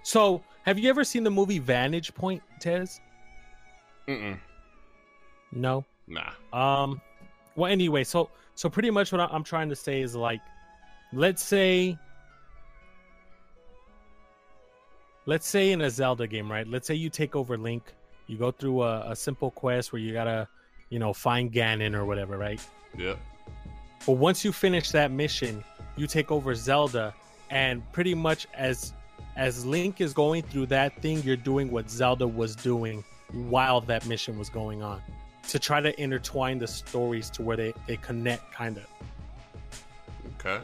so have you ever seen the movie Vantage Point, Tez? Mm-mm. No. Nah. Um. Well, anyway, so so pretty much what I'm trying to say is like, let's say, let's say in a Zelda game, right? Let's say you take over Link, you go through a, a simple quest where you gotta, you know, find Ganon or whatever, right? Yep. But once you finish that mission, you take over Zelda, and pretty much as as Link is going through that thing, you're doing what Zelda was doing while that mission was going on to try to intertwine the stories to where they, they connect kind of. Okay.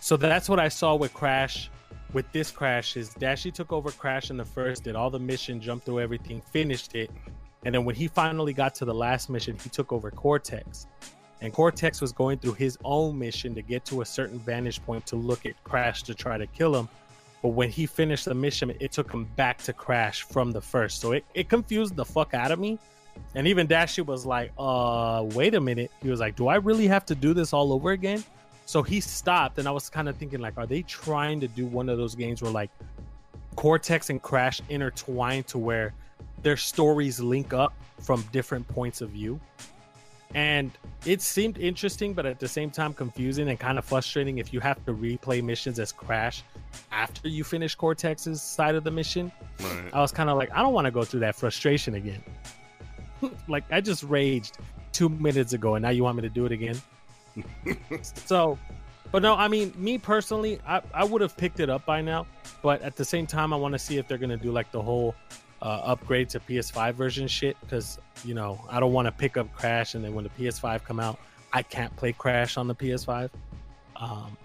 So that's what I saw with Crash. With this Crash, is Dashie took over Crash in the first, did all the mission, jumped through everything, finished it, and then when he finally got to the last mission, he took over Cortex. And Cortex was going through his own mission to get to a certain vantage point to look at Crash to try to kill him. But when he finished the mission, it took him back to Crash from the first. So it, it confused the fuck out of me. And even Dashie was like, uh, wait a minute. He was like, do I really have to do this all over again? So he stopped, and I was kind of thinking, like, are they trying to do one of those games where like Cortex and Crash intertwine to where their stories link up from different points of view? And it seemed interesting, but at the same time confusing and kind of frustrating if you have to replay missions as Crash after you finish Cortex's side of the mission. Right. I was kind of like, I don't want to go through that frustration again. like I just raged two minutes ago, and now you want me to do it again. So, but no, I mean, me personally, I, I would have picked it up by now. But at the same time, I want to see if they're gonna do like the whole uh, upgrade to PS5 version shit because you know I don't want to pick up Crash and then when the PS5 come out, I can't play Crash on the PS5. Um,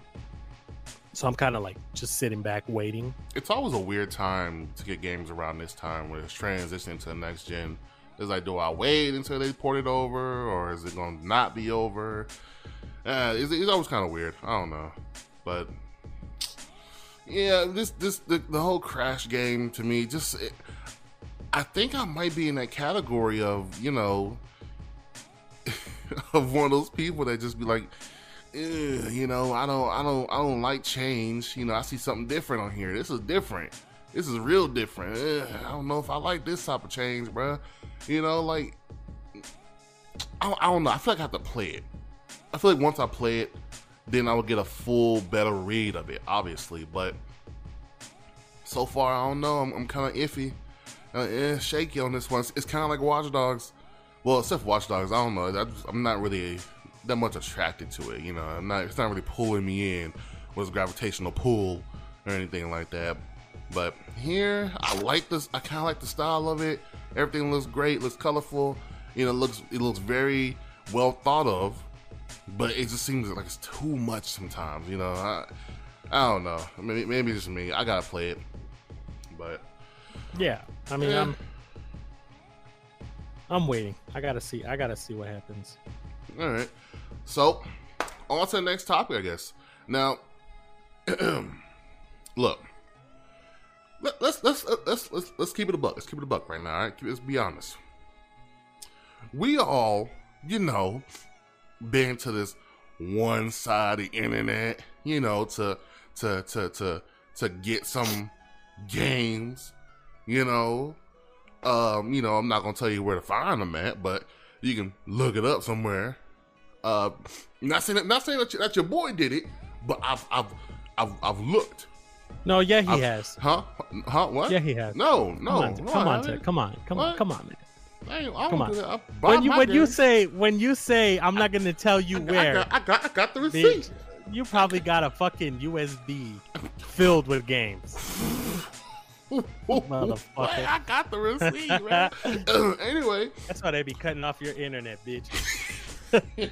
so I'm kind of like just sitting back waiting. It's always a weird time to get games around this time where it's transitioning to the next gen. It's like, do I wait until they port it over, or is it going to not be over? Uh, it's, it's always kind of weird. I don't know, but yeah, this this the, the whole Crash game to me just. It, I think I might be in that category of you know of one of those people that just be like, you know, I don't, I don't, I don't like change. You know, I see something different on here. This is different. This is real different. Ugh, I don't know if I like this type of change, bruh. You know, like I I don't know. I feel like I have to play it. I feel like once I play it, then I will get a full, better read of it. Obviously, but so far I don't know. I'm, I'm kind of iffy, uh, eh, shaky on this one. It's, it's kind of like Watch Dogs. Well, except for Watch Dogs, I don't know. I just- I'm not really that much attracted to it. You know, I'm not. It's not really pulling me in with gravitational pull or anything like that. But here, I like this. I kind of like the style of it. Everything looks great. Looks colorful. You know, looks it looks very well thought of. But it just seems like it's too much sometimes. You know, I, I don't know. Maybe maybe it's just me. I gotta play it. But Yeah, I mean, Yeah. I'm I'm waiting. I gotta see. I gotta see what happens. All right. So, on to the next topic, I guess. Now, look. Let, let's, let's let's let's let's keep it a buck. Let's keep it a buck right now. All right, let's be honest. We all, you know, been to this one side of the internet, you know, to to to to to get some games, you know. Um, you know, I'm not gonna tell you where to find them at, but you can look it up somewhere. Uh, not saying that, not saying that, you- that your boy did it, but I've I've I've, I've looked. No, yeah, he I've- has. Huh? Huh? What? Yeah, he has. No, no, Come on, no, come on, come on, come on, come on, man. I I Come on. do that. I When you when you say when you say I'm not gonna tell you I where, I got, I got, I got the receipt. you probably got a fucking USB filled with games. Motherfucker. Hey, I got the receipt, man. anyway, That's why they be cutting off your internet, bitch.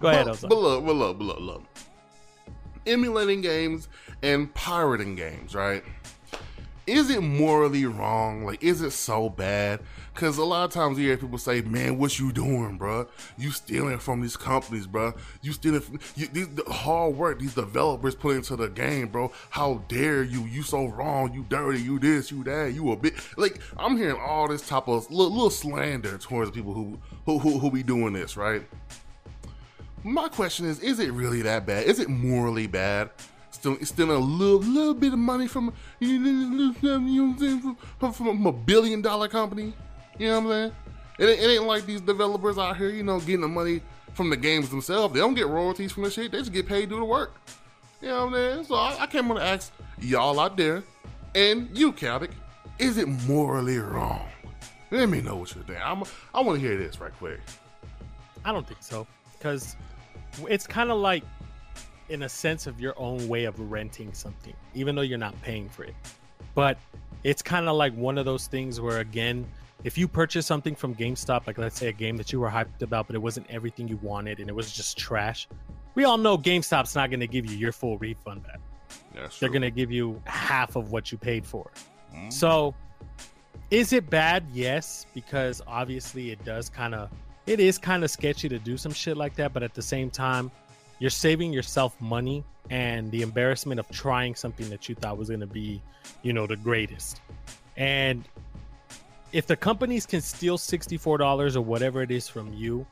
Go ahead, but, Ozone. but look, but look, but look, look. Emulating games and pirating games, right? Is it morally wrong? Like, is it so bad? Because a lot of times you hear people say, "Man, what you doing, bruh? You stealing from these companies, bruh? You stealing from you, these, the hard work these developers put into the game, bro? How dare you? You so wrong. You dirty. You this. You that. You a bit like I'm hearing all this type of little, little slander towards the people who who who, who be doing this, right? My question is: Is it really that bad? Is it morally bad? Still, stealing a little, little bit of money from you know what I'm saying, from, a billion dollar company. You know what I'm saying? It, ain't- it ain't like these developers out here, you know, getting the money from the games themselves. They don't get royalties from the shit. They just get paid to do the work. You know what I'm saying? So I, I came on to ask y'all out there, and you, Kavik, is it morally wrong? Let me know what you think. I'm, I want to hear this right quick. I don't think so because it's kind of like in a sense of your own way of renting something, even though you're not paying for it. But it's kind of like one of those things where, again, if you purchase something from GameStop, like let's say a game that you were hyped about, but it wasn't everything you wanted and it was just trash, we all know GameStop's not going to give you your full refund back. That's They're going to give you half of what you paid for. Mhm. So, is it bad? Yes, because obviously it does kind of it is kind of sketchy to do some shit like that, but at the same time, you're saving yourself money and the embarrassment of trying something that you thought was going to be, you know, the greatest. And if the companies can steal $64 or whatever it is from you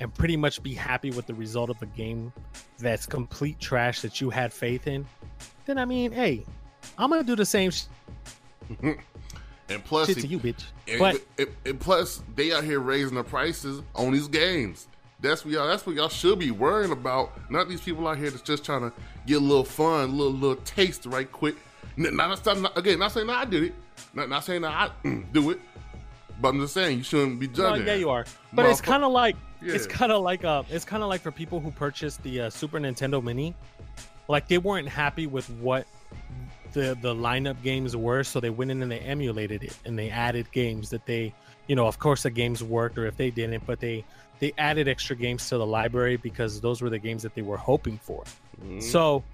and pretty much be happy with the result of a game that's complete trash that you had faith in, then I mean, hey, I'm going to do the same sh- and plus, shit to you, bitch. And, But and- and plus, they out here raising the prices on these games. That's what y'all. That's what y'all should be worrying about. Not these people out here that's just trying to get a little fun, a little little taste right quick. Not, not, not- again, not saying that I did it. Not, not saying that I mm, do it. But I'm just saying you shouldn't be No, judging. yeah, you are. But it's kind of like it's kind of like uh, it's kind of like for people who purchased the uh, Super Nintendo Mini, like they weren't happy with what the the lineup games were, so they went in and they emulated it and they added games that they, you know, of course the games worked, or if they didn't, but they they added extra games to the library because those were the games that they were hoping for. Mhm. So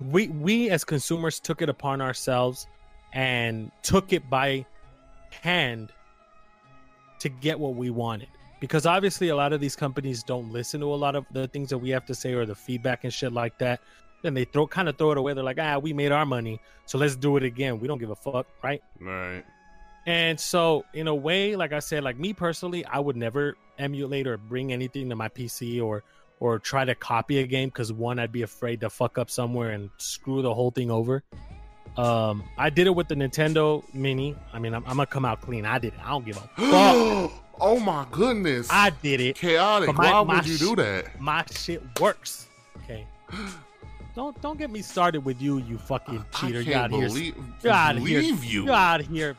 we we as consumers took it upon ourselves and took it by hand to get what we wanted. Because obviously a lot of these companies don't listen to a lot of the things that we have to say or the feedback and shit like that. Then they throw kind of throw it away. They're like, ah, we made our money, so let's do it again. We don't give a fuck, right? right. And so, in a way, like I said, like me personally, I would never emulate or bring anything to my PC or or try to copy a game because one, I'd be afraid to fuck up somewhere and screw the whole thing over. Um, I did it with the Nintendo Mini. I mean, I'm, I'm gonna come out clean. I did it. I don't give a fuck. oh my goodness. I did it. Chaotic. My- Why my would you sh- do that? My shit works. Okay. Don't don't get me started with you, you fucking cheater. I You can't out here believe, You're out here. you. You're out here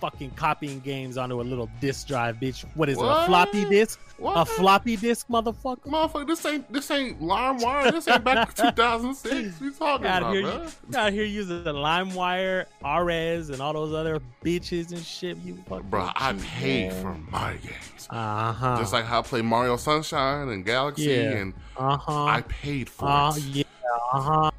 fucking copying games onto a little disk drive, bitch. What is it? A floppy disk? What? A floppy disk, motherfucker? Motherfucker, this ain't this ain't LimeWire. This ain't back to 2006. We talking out about, here, man? you're out here using the LimeWire, Ares, and all those other bitches and shit. You fucking Bro, I paid man. for my games. Uh huh. Just like how I play Mario Sunshine and Galaxy, Yeah. and uh huh. I paid for Uh it. yeah. Uh huh.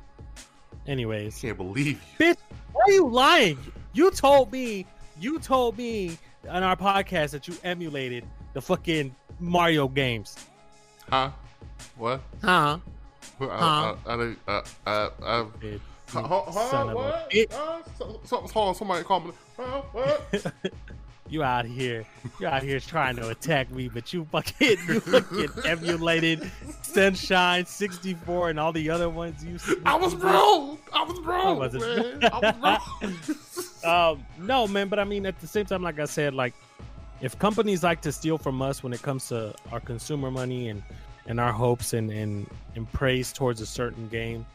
Anyways, I Can't believe you. bitch, why are you lying? You told me, you told me on our podcast that you emulated the fucking Mario games. Huh? What? Huh? Uh, uh, I, Huh? I, I, I, I, I, I, Bitch, Huh, you huh, huh, son of a what? bitch. Huh? So, so, hold on, somebody call me. Huh, what? You out here, you out here trying to attack me, but you fucking, you fucking emulated Sunshine 64 and all the other ones you. I was broke. I was I broke, man. I was broke. um, no, man, but I mean, at the same time, like I said, like if companies like to steal from us when it comes to our consumer money and and our hopes and and and praise towards a certain game,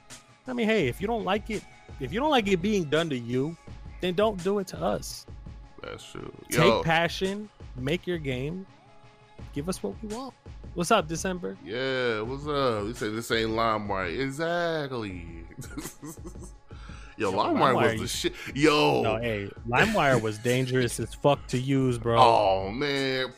I mean, hey, if you don't like it, if you don't like it being done to you, then don't do it to us. That's true. Take passion, make your game, give us what we want. What's up, December? yeah, what's up? You say this ain't LimeWire. Exactly. Yo, Yo, LimeWire was the shit. Yo. No, hey, LimeWire was dangerous as fuck to use, bro. Oh man.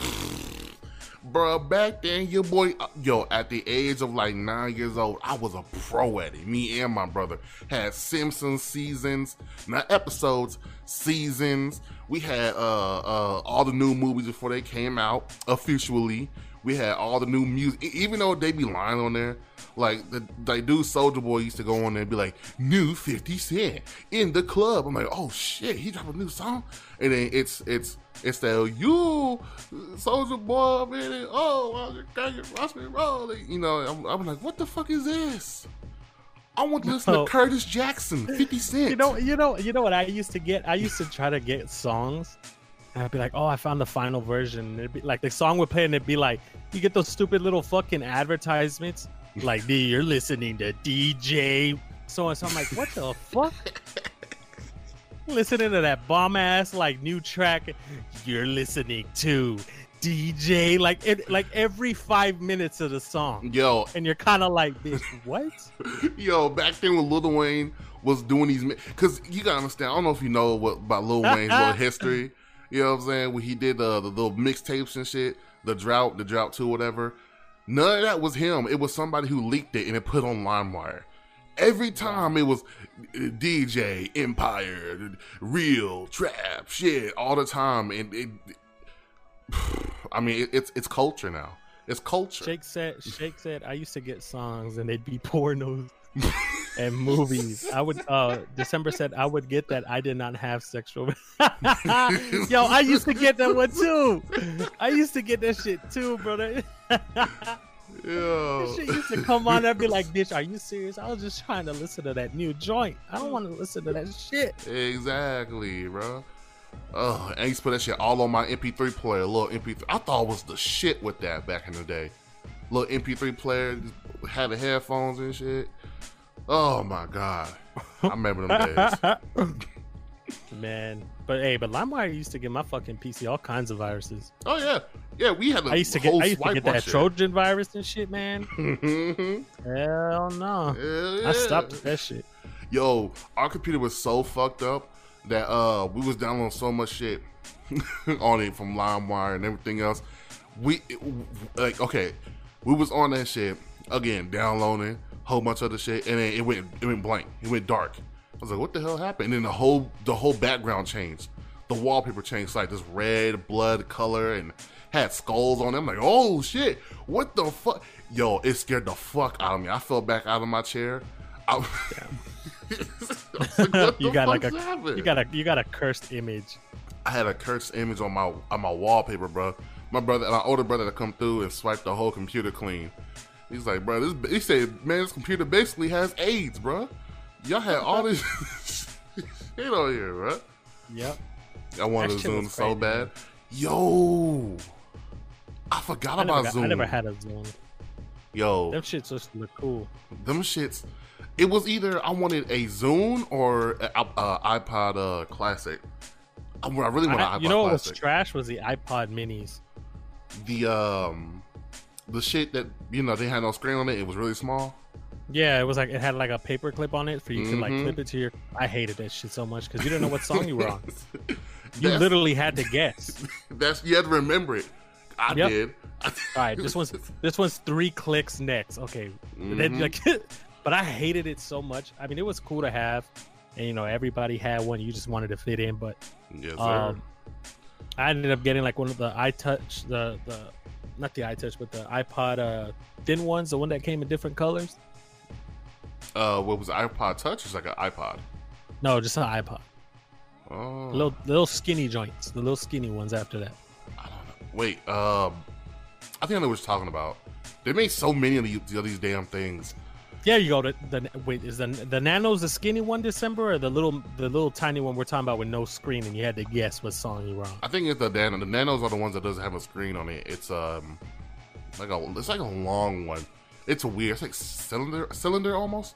Bro, back then, your boy, uh, yo, at the age of like nine years old, I was a pro at it. Me and my brother had Simpsons seasons, not episodes, seasons. We had uh, uh, all the new movies before they came out officially. We had all the new music, even though they be lying on there. Like the dude Soulja Boy used to go on there and be like, "New Fifty Cent in the club." I'm like, "Oh shit, he dropped a new song," and then it's it's it's that you Soulja Boy, man. Oh, watch me roll. You know, I'm, I'm like, what the fuck is this? I want to listen No. to Curtis Jackson, Fifty Cent. You know, you know, you know what I used to get? I used to try to get songs, and I'd be like, "Oh, I found the final version." And it'd be like the song would play, and it'd be like, you get those stupid little fucking advertisements, like, "D, you're listening to DJ." So and so, I'm like, "What the fuck?" listening to that bomb ass like new track. You're listening to DJ, like it, like every five minutes of the song, Yo, and you're kind of like, "Bitch, what?" Yo, back then when Lil Wayne was doing these, because you gotta understand. I don't know if you know what about Lil Wayne's little history. You know what I'm saying? When he did uh, the little mixtapes and shit, the drought, the drought two, whatever. None of that was him. It was somebody who leaked it and it put on LimeWire. Every time it was uh, DJ, Empire, real trap shit all the time, and it. I mean, it, it's it's culture now. It's culture. Shake said, Shake said, I used to get songs and they'd be pornos and movies. I would, uh, December said, I would get that. I did not have sexual. Yo, I used to get that one too. I used to get that shit too, brother. Yo. That shit used to come on. I'd be like, bitch, are you serious? I was just trying to listen to that new joint. I don't want to listen to that shit. Exactly, bro. Oh, and I used to put that shit all on my MP3 player, little MP3. I thought it was the shit with that back in the day. Little MP3 player, had the headphones and shit. Oh my god, I remember them days. Man, but hey, but LimeWire used to give my fucking PC all kinds of viruses. Oh yeah, yeah. We had the I used to get, I used to get that shit. Trojan virus and shit, man. Hell no. Hell I stopped that shit. Yo, our computer was so fucked up that uh we was downloading so much shit on it from LimeWire and everything else. We like okay, we was on that shit again, downloading whole bunch of other shit, and then it went it went blank, it went dark. I was like, what the hell happened? And then the whole the whole background changed, the wallpaper changed like this red blood color and had skulls on it. I'm like, oh shit, what the fuck? Yo, it scared the fuck out of me. I fell back out of my chair. I, like, You got like a happening? you got a you got a cursed image. I had a cursed image on my on my wallpaper, bro. My brother, my older brother, to come through and swipe the whole computer clean. He's like, bro, this. He said, man, this computer basically has AIDS, bro. Y'all had all this shit on here, bro. Yep. I wanted That to zoom so crazy, bad. man. Yo, I forgot I about got, Zoom. I never had a Zoom. Yo, Them shits just look cool. them shits. It was either I wanted a Zoom or a, a iPod uh, Classic. I, I really want I- an iPod you know what was trash was the iPod Minis. the um the shit that you know they had no screen on it. It was really small. Yeah, it was like it had like a paper clip on it for you to like clip it to your. I hated that shit so much because you didn't know what song you were on. You That's- literally had to guess. That's you had to remember it. I Yep. did. All right, this one's this one's three clicks next. Okay, And then, like, but I hated it so much. I mean, it was cool to have, and you know, everybody had one. You just wanted to fit in, but yes, um, I ended up getting like one of the iTouch, the the not the iTouch, but the iPod uh thin ones, the one that came in different colors. uh, what was iPod Touch? It's like an iPod. No, just an iPod. Oh, Little little skinny joints, the little skinny ones after that. I don't know. Wait, um, I think I know what you're talking about. They made so many of these, of these damn things. Yeah, you go to the wait. Is the the Nano's the skinny one December or the little the little tiny one we're talking about with no screen and you had to guess what song you were on? I think it's the Nano. The Nanos are the ones that doesn't have a screen on it. It's um, like a it's like a long one. It's weird. It's like cylinder cylinder almost,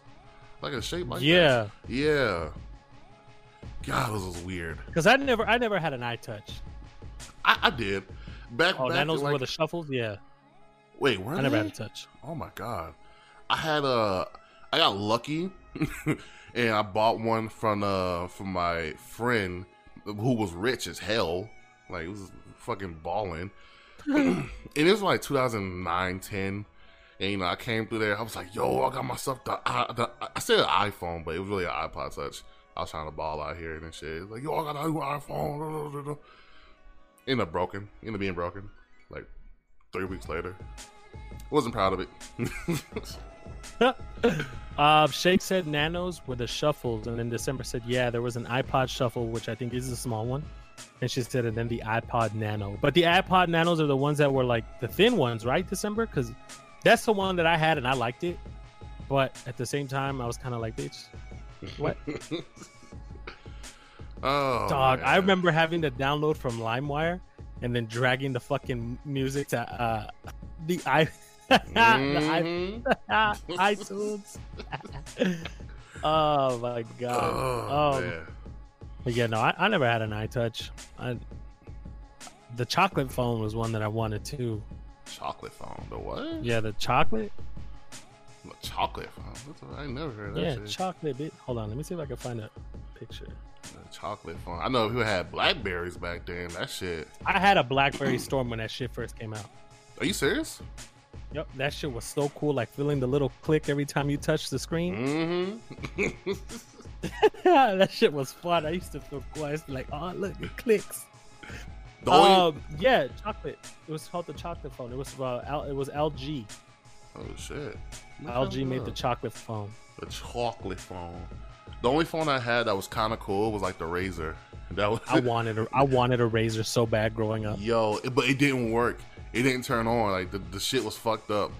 like a shape like that. yeah, Yeah. God, this was weird. because I never I never had an iTouch. I, I did. Back, Oh, back Nanos like, were the shuffles. Yeah, wait, were I never they? had a touch. Oh my god. I had a I got lucky and I bought one from uh from my friend who was rich as hell. Like it was fucking balling. and it was like 2009, 10. And you know, I came through there. I was like, "Yo, I got myself the, I, the I said an iPhone, but it was really an iPod Touch. I was trying to ball out here and shit. Like, yo, I got a new iPhone. Ended up broken. Ended up being broken. Like three weeks later. Wasn't proud of it. uh, Shake said nanos were the shuffles, and then December said, yeah, there was an iPod shuffle, which I think is a small one. And she said, and then the iPod Nano. But the iPod Nanos are the ones that were like the thin ones, right, December? Because that's the one that I had and I liked it. But at the same time, I was kind of like, bitch, what? oh, Dog, man. I remember having to download from LimeWire and then dragging the fucking music to uh, the i the i Mhm. iTunes. oh my god. Oh, um, man. But yeah, no, I, I never had an iTouch. I, the chocolate phone was one that I wanted too. Chocolate phone. The what? Yeah, the chocolate. The chocolate phone. What's the- I never heard of that Yeah, shit. chocolate bit. Hold on, let me see if I can find a picture. The chocolate phone. I know people had Blackberries back then. That shit. I had a BlackBerry Storm when that shit first came out. Are you serious? Yep, that shit was so cool. Like feeling the little click every time you touch the screen. Mm-hmm. that shit was fun. I used to feel cool. I used to be like, oh look, it clicks. the only- Um, yeah, chocolate. It was called the chocolate phone. It was uh, L, it was LG. oh shit. LG made the chocolate phone. the chocolate phone. The only phone I had that was kind of cool was like the Razr. That was I wanted a, I wanted a Razr so bad growing up. yo, it- but it didn't work. It didn't turn on. Like the, the shit was fucked up.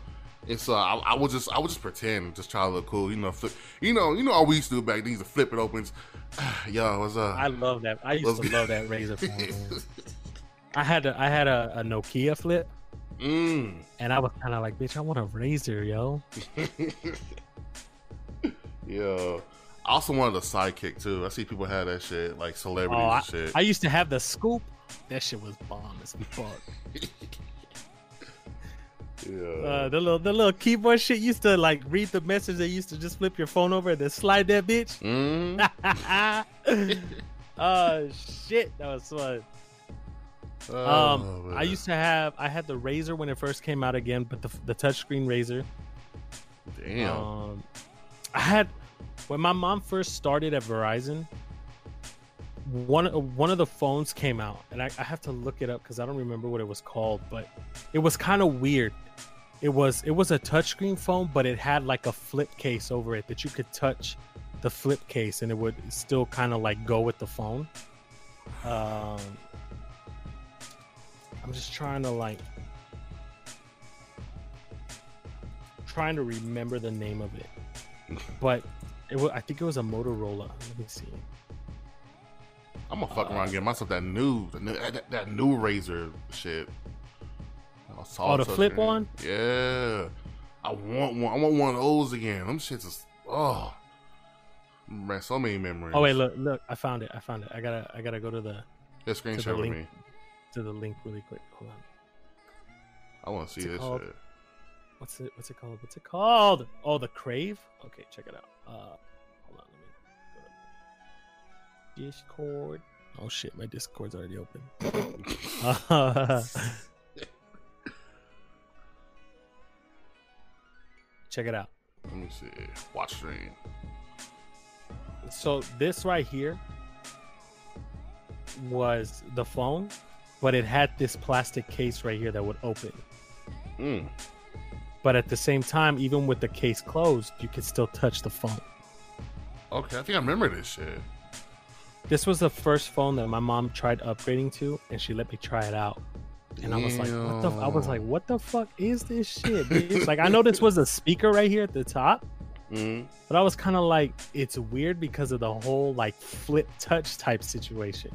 And so I, I would just I would just pretend, just try to look cool. You know, flip, you know, you know how we used to do back then. To flip it opens. yo, what's up? I love that. I used Let's to go. love that Razr phone. I had a I had a, a Nokia flip, mm. and I was kind of like, bitch, I want a Razr, yo. Yo, I also wanted a sidekick too. I see people have that shit, like celebrities Oh, I, and shit. I used to have the scoop. That shit was bomb as fuck. yeah. Uh, the little the little keyboard shit used to like read the message. They used to just flip your phone over and then slide that bitch. mm. oh shit, that was fun. Oh, Um, I used to have I had the Razr when it first came out again, but the the touchscreen Razr. damn. Um, I had when my mom first started at Verizon. One one of the phones came out, and I, I have to look it up because I don't remember what it was called, but it was kind of weird. It was it was a touchscreen phone, but it had like a flip case over it that you could touch the flip case, and it would still kind of like go with the phone. Um, I'm just trying to like trying to remember the name of it, but it was, I think it was a Motorola. Let me see. I'm gonna fuck around and get myself that new, the new that, that new Razr shit. Oh, the flip one? Yeah, I want one. I want one of those again. Them shits is oh man, so many memories. Oh wait, look, look! I found it. I found it. I gotta, I gotta go to the yeah, screen share the with link. me. to the link really quick. Hold on. I want to see this called? shit. What's it? What's it called? What's it called? Oh, the Crave. Okay, check it out. Uh, hold on. Let me go to Discord. Oh shit, my Discord's already open. Uh, check it out. Let me see. Watch stream. So this right here was the phone, but it had this plastic case right here that would open. Mm. But at the same time, even with the case closed, you could still touch the phone. Okay, I think I remember this shit. This was the first phone that my mom tried upgrading to, and she let me try it out. And I was like, "What the?" f- I was like, "What the fuck is this shit?" bitch?" like, I know this was a speaker right here at the top, Mm. but I was kind of like, "It's weird because of the whole like flip touch type situation."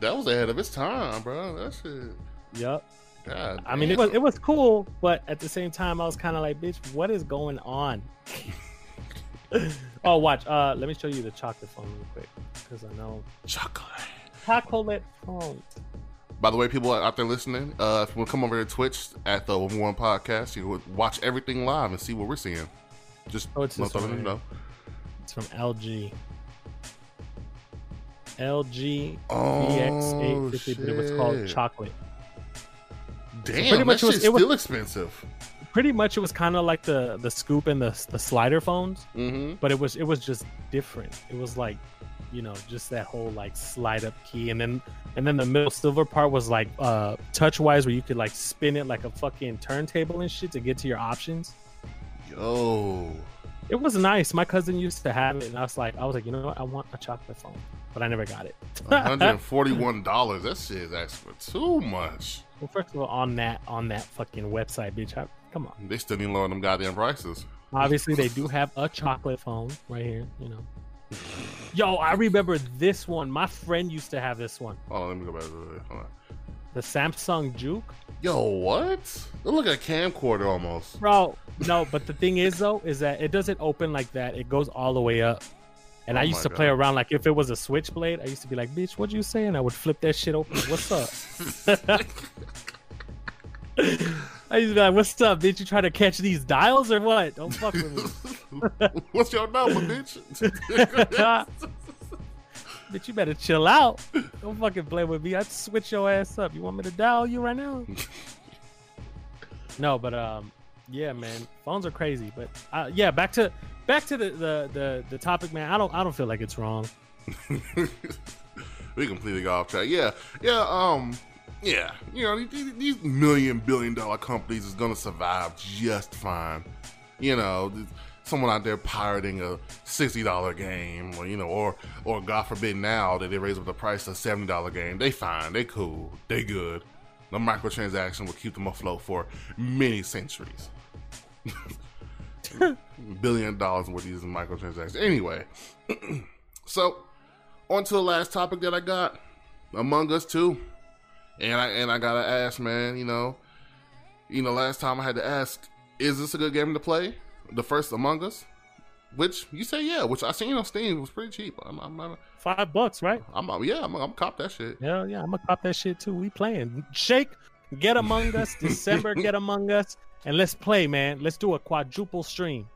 That was ahead of its time, bro. That shit. Yep. God. I mean, it was it was cool, but at the same time, I was kind of like, "Bitch, what is going on?" oh, watch. Uh, let me show you the chocolate phone real quick because I know chocolate. chocolate phone. By the way, people out there listening, uh, if you want to come over to Twitch at the One One Podcast, you would watch everything live and see what we're seeing. Just Oh, it's want this one you know. It's from LG. LG Oh, VX850, but it was called chocolate. Damn, pretty much it was- it was- still expensive. Pretty much, it was kind of like the the scoop and the the slider phones, Mm-hmm. but it was it was just different. It was like, you know, just that whole like slide up key, and then and then the middle silver part was like uh touch wise, where you could like spin it like a fucking turntable and shit to get to your options. Yo, It was nice. My cousin used to have it, and I was like, I was like, you know what, I want a chocolate phone, but I never got it. one hundred and forty-one dollars. That shit is asking for too much. Well, first of all, on that on that fucking website, bitch, I, come on. They still need lower them goddamn prices. Obviously, they do have a chocolate phone right here. You know. Yo, I remember this one. My friend used to have this one, on, let me go back. Hold on. the Samsung Juke. Yo, what? It look like a camcorder almost. Bro, no, but the thing is though, is that it doesn't open like that. It goes all the way up. And Oh I used to play around like if it was a switchblade, I used to be like, "Bitch, what you saying?" I would flip that shit open. What's up? I used to be like, "What's up, bitch? You trying to catch these dials or what? Don't fuck with me." What's your number, bitch? Bitch, you better chill out. Don't fucking play with me. I'd switch your ass up. You want me to dial you right now? no, but um, yeah, man, phones are crazy. But uh, yeah, back to back to the, the the the topic, man. I don't I don't feel like it's wrong. we completely got off track. Yeah, yeah, um, yeah. You know, these, million billion dollar companies is gonna survive just fine. You know, someone out there pirating a sixty dollar game, or you know, or or God forbid now that they raise up the price to a seventy dollar game, they fine, they cool, they good. The microtransaction will keep them afloat for many centuries. Billion dollars worth of these microtransactions. Anyway, so on to the last topic that I got, Among Us Two, and I and I gotta ask, man, you know, you know, last time I had to ask, is this a good game to play? The first Among Us, which you say yeah, which I seen on Steam it was pretty cheap. I'm, I'm, I'm, Five bucks, right? I'm, yeah, I'm, I'm cop that shit. Hell yeah, I'm gonna cop that shit too. We playing. Shake, get among us. December, get among us, and let's play, man. Let's do a quadruple stream.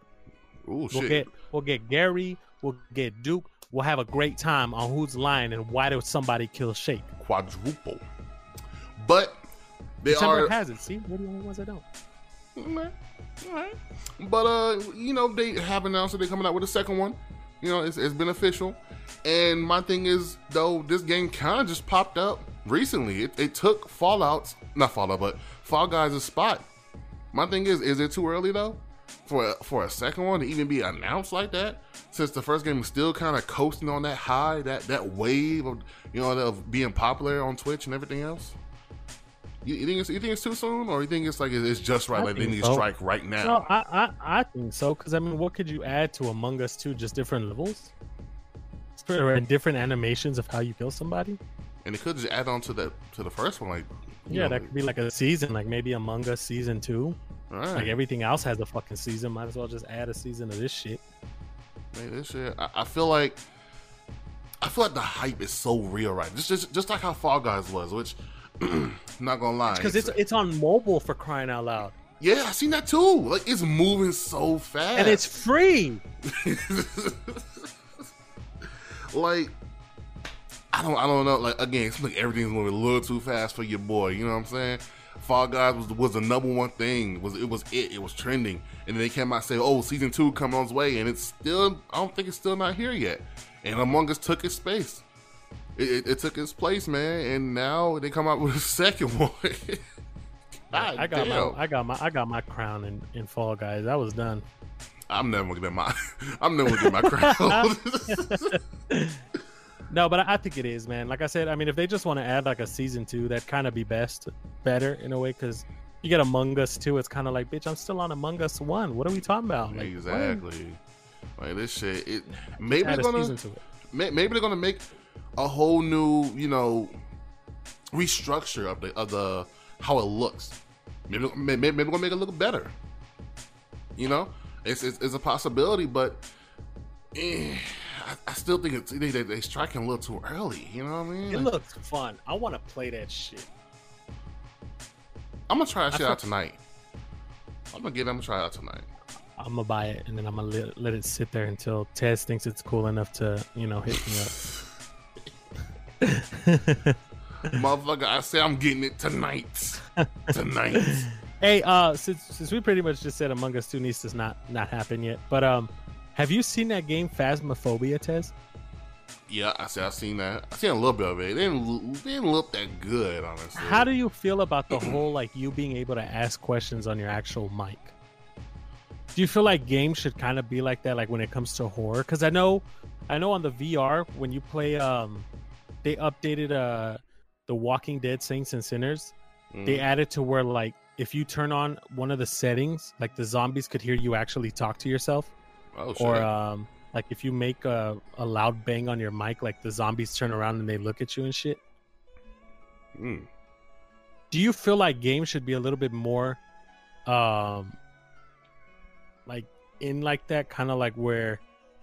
Ooh We'll shit. get we'll get Gary, we'll get Duke. We'll have a great time on who's lying and why did somebody kill Shake. Quadruple, but they December are has it. See, we're the only ones that don't. Alright, alright. But uh, you know, they have announced that they're coming out with a second one. You know, it's, it's been official. And my thing is, though, this game kind of just popped up recently. It, it took Fallout's not Fallout, but Fall Guys' spot. My thing is, is it too early though for a, for a second one to even be announced like that? Since the first game is still kind of coasting on that high, that that wave of you know of being popular on Twitch and everything else. You, you think it's you think it's too soon, or you think it's like it's just right? I like they need so. to strike right now. No, I, I I think so because I mean, what could you add to Among Us Two? Just different levels, or and different animations of how you kill somebody. and it could just add on to the to the first one, like Yeah, know, that could be like a season, like maybe Among Us season two. right. Like everything else has a fucking season. Might as well just add a season of this shit. Man, this shit, I, I feel like I feel like the hype is so real, right? Just just just like how Fall Guys was, which not gonna lie, Because it's it's on mobile for crying out loud, yeah, I seen that too. Like it's moving so fast, and it's free. like I don't I don't know. Like again, it's like everything's moving a little too fast for your boy. You know what I'm saying? Fall Guys was was the number one thing. It was it was it? It was trending, and then they came out and say, "Oh, season two coming on its way," and it's still I don't think it's still not here yet. And Among Us took its space. It, it, it took its place, man, and now they come out with a second one. I got damn. my I got my I got my crown in, in Fall Guys. I was done. I'm never gonna get my I'm never gonna get my crown. No, but I, I think it is, man. Like I said, I mean, if they just want to add like a season two, that kind of be best, better in a way, because you get Among Us two. It's kind of like, bitch, I'm still on Among Us one. What are we talking about? Like, exactly. Like this shit. It maybe they're gonna to it. may- maybe they're gonna make a whole new, you know, restructure of the of the how it looks. Maybe maybe, maybe we're gonna make it look better. You know, it's it's, it's a possibility, but eh, I, I still think it's they, they, they striking a little too early. You know what I mean? It Like, looks fun. I want to play that shit. I'm gonna try that I shit out tonight. I'm gonna get. I'm gonna try it out tonight. I'm gonna buy it and then I'm gonna let, let it sit there until Tez thinks it's cool enough to, you know, hit me up. Motherfucker, I say I'm getting it tonight. Tonight. Hey, uh, since since we pretty much just said Among Us Two needs to not not happen yet, but um, have you seen that game Phasmophobia, Tez? Yeah, I said I've seen that. I seen a little bit of it. It didn't, it didn't look that good, honestly. How do you feel about the whole like you being able to ask questions on your actual mic? Do you feel like games should kind of be like that, like when it comes to horror? Because I know, I know on the VR when you play, um, they updated uh the Walking Dead Saints and Sinners. Mm. They added to where like if you turn on one of the settings, like the zombies could hear you actually talk to yourself, oh, or um, like if you make a, a loud bang on your mic, like the zombies turn around and they look at you and shit. Mm. do you feel like games should be a little bit more um like in like that kind of like where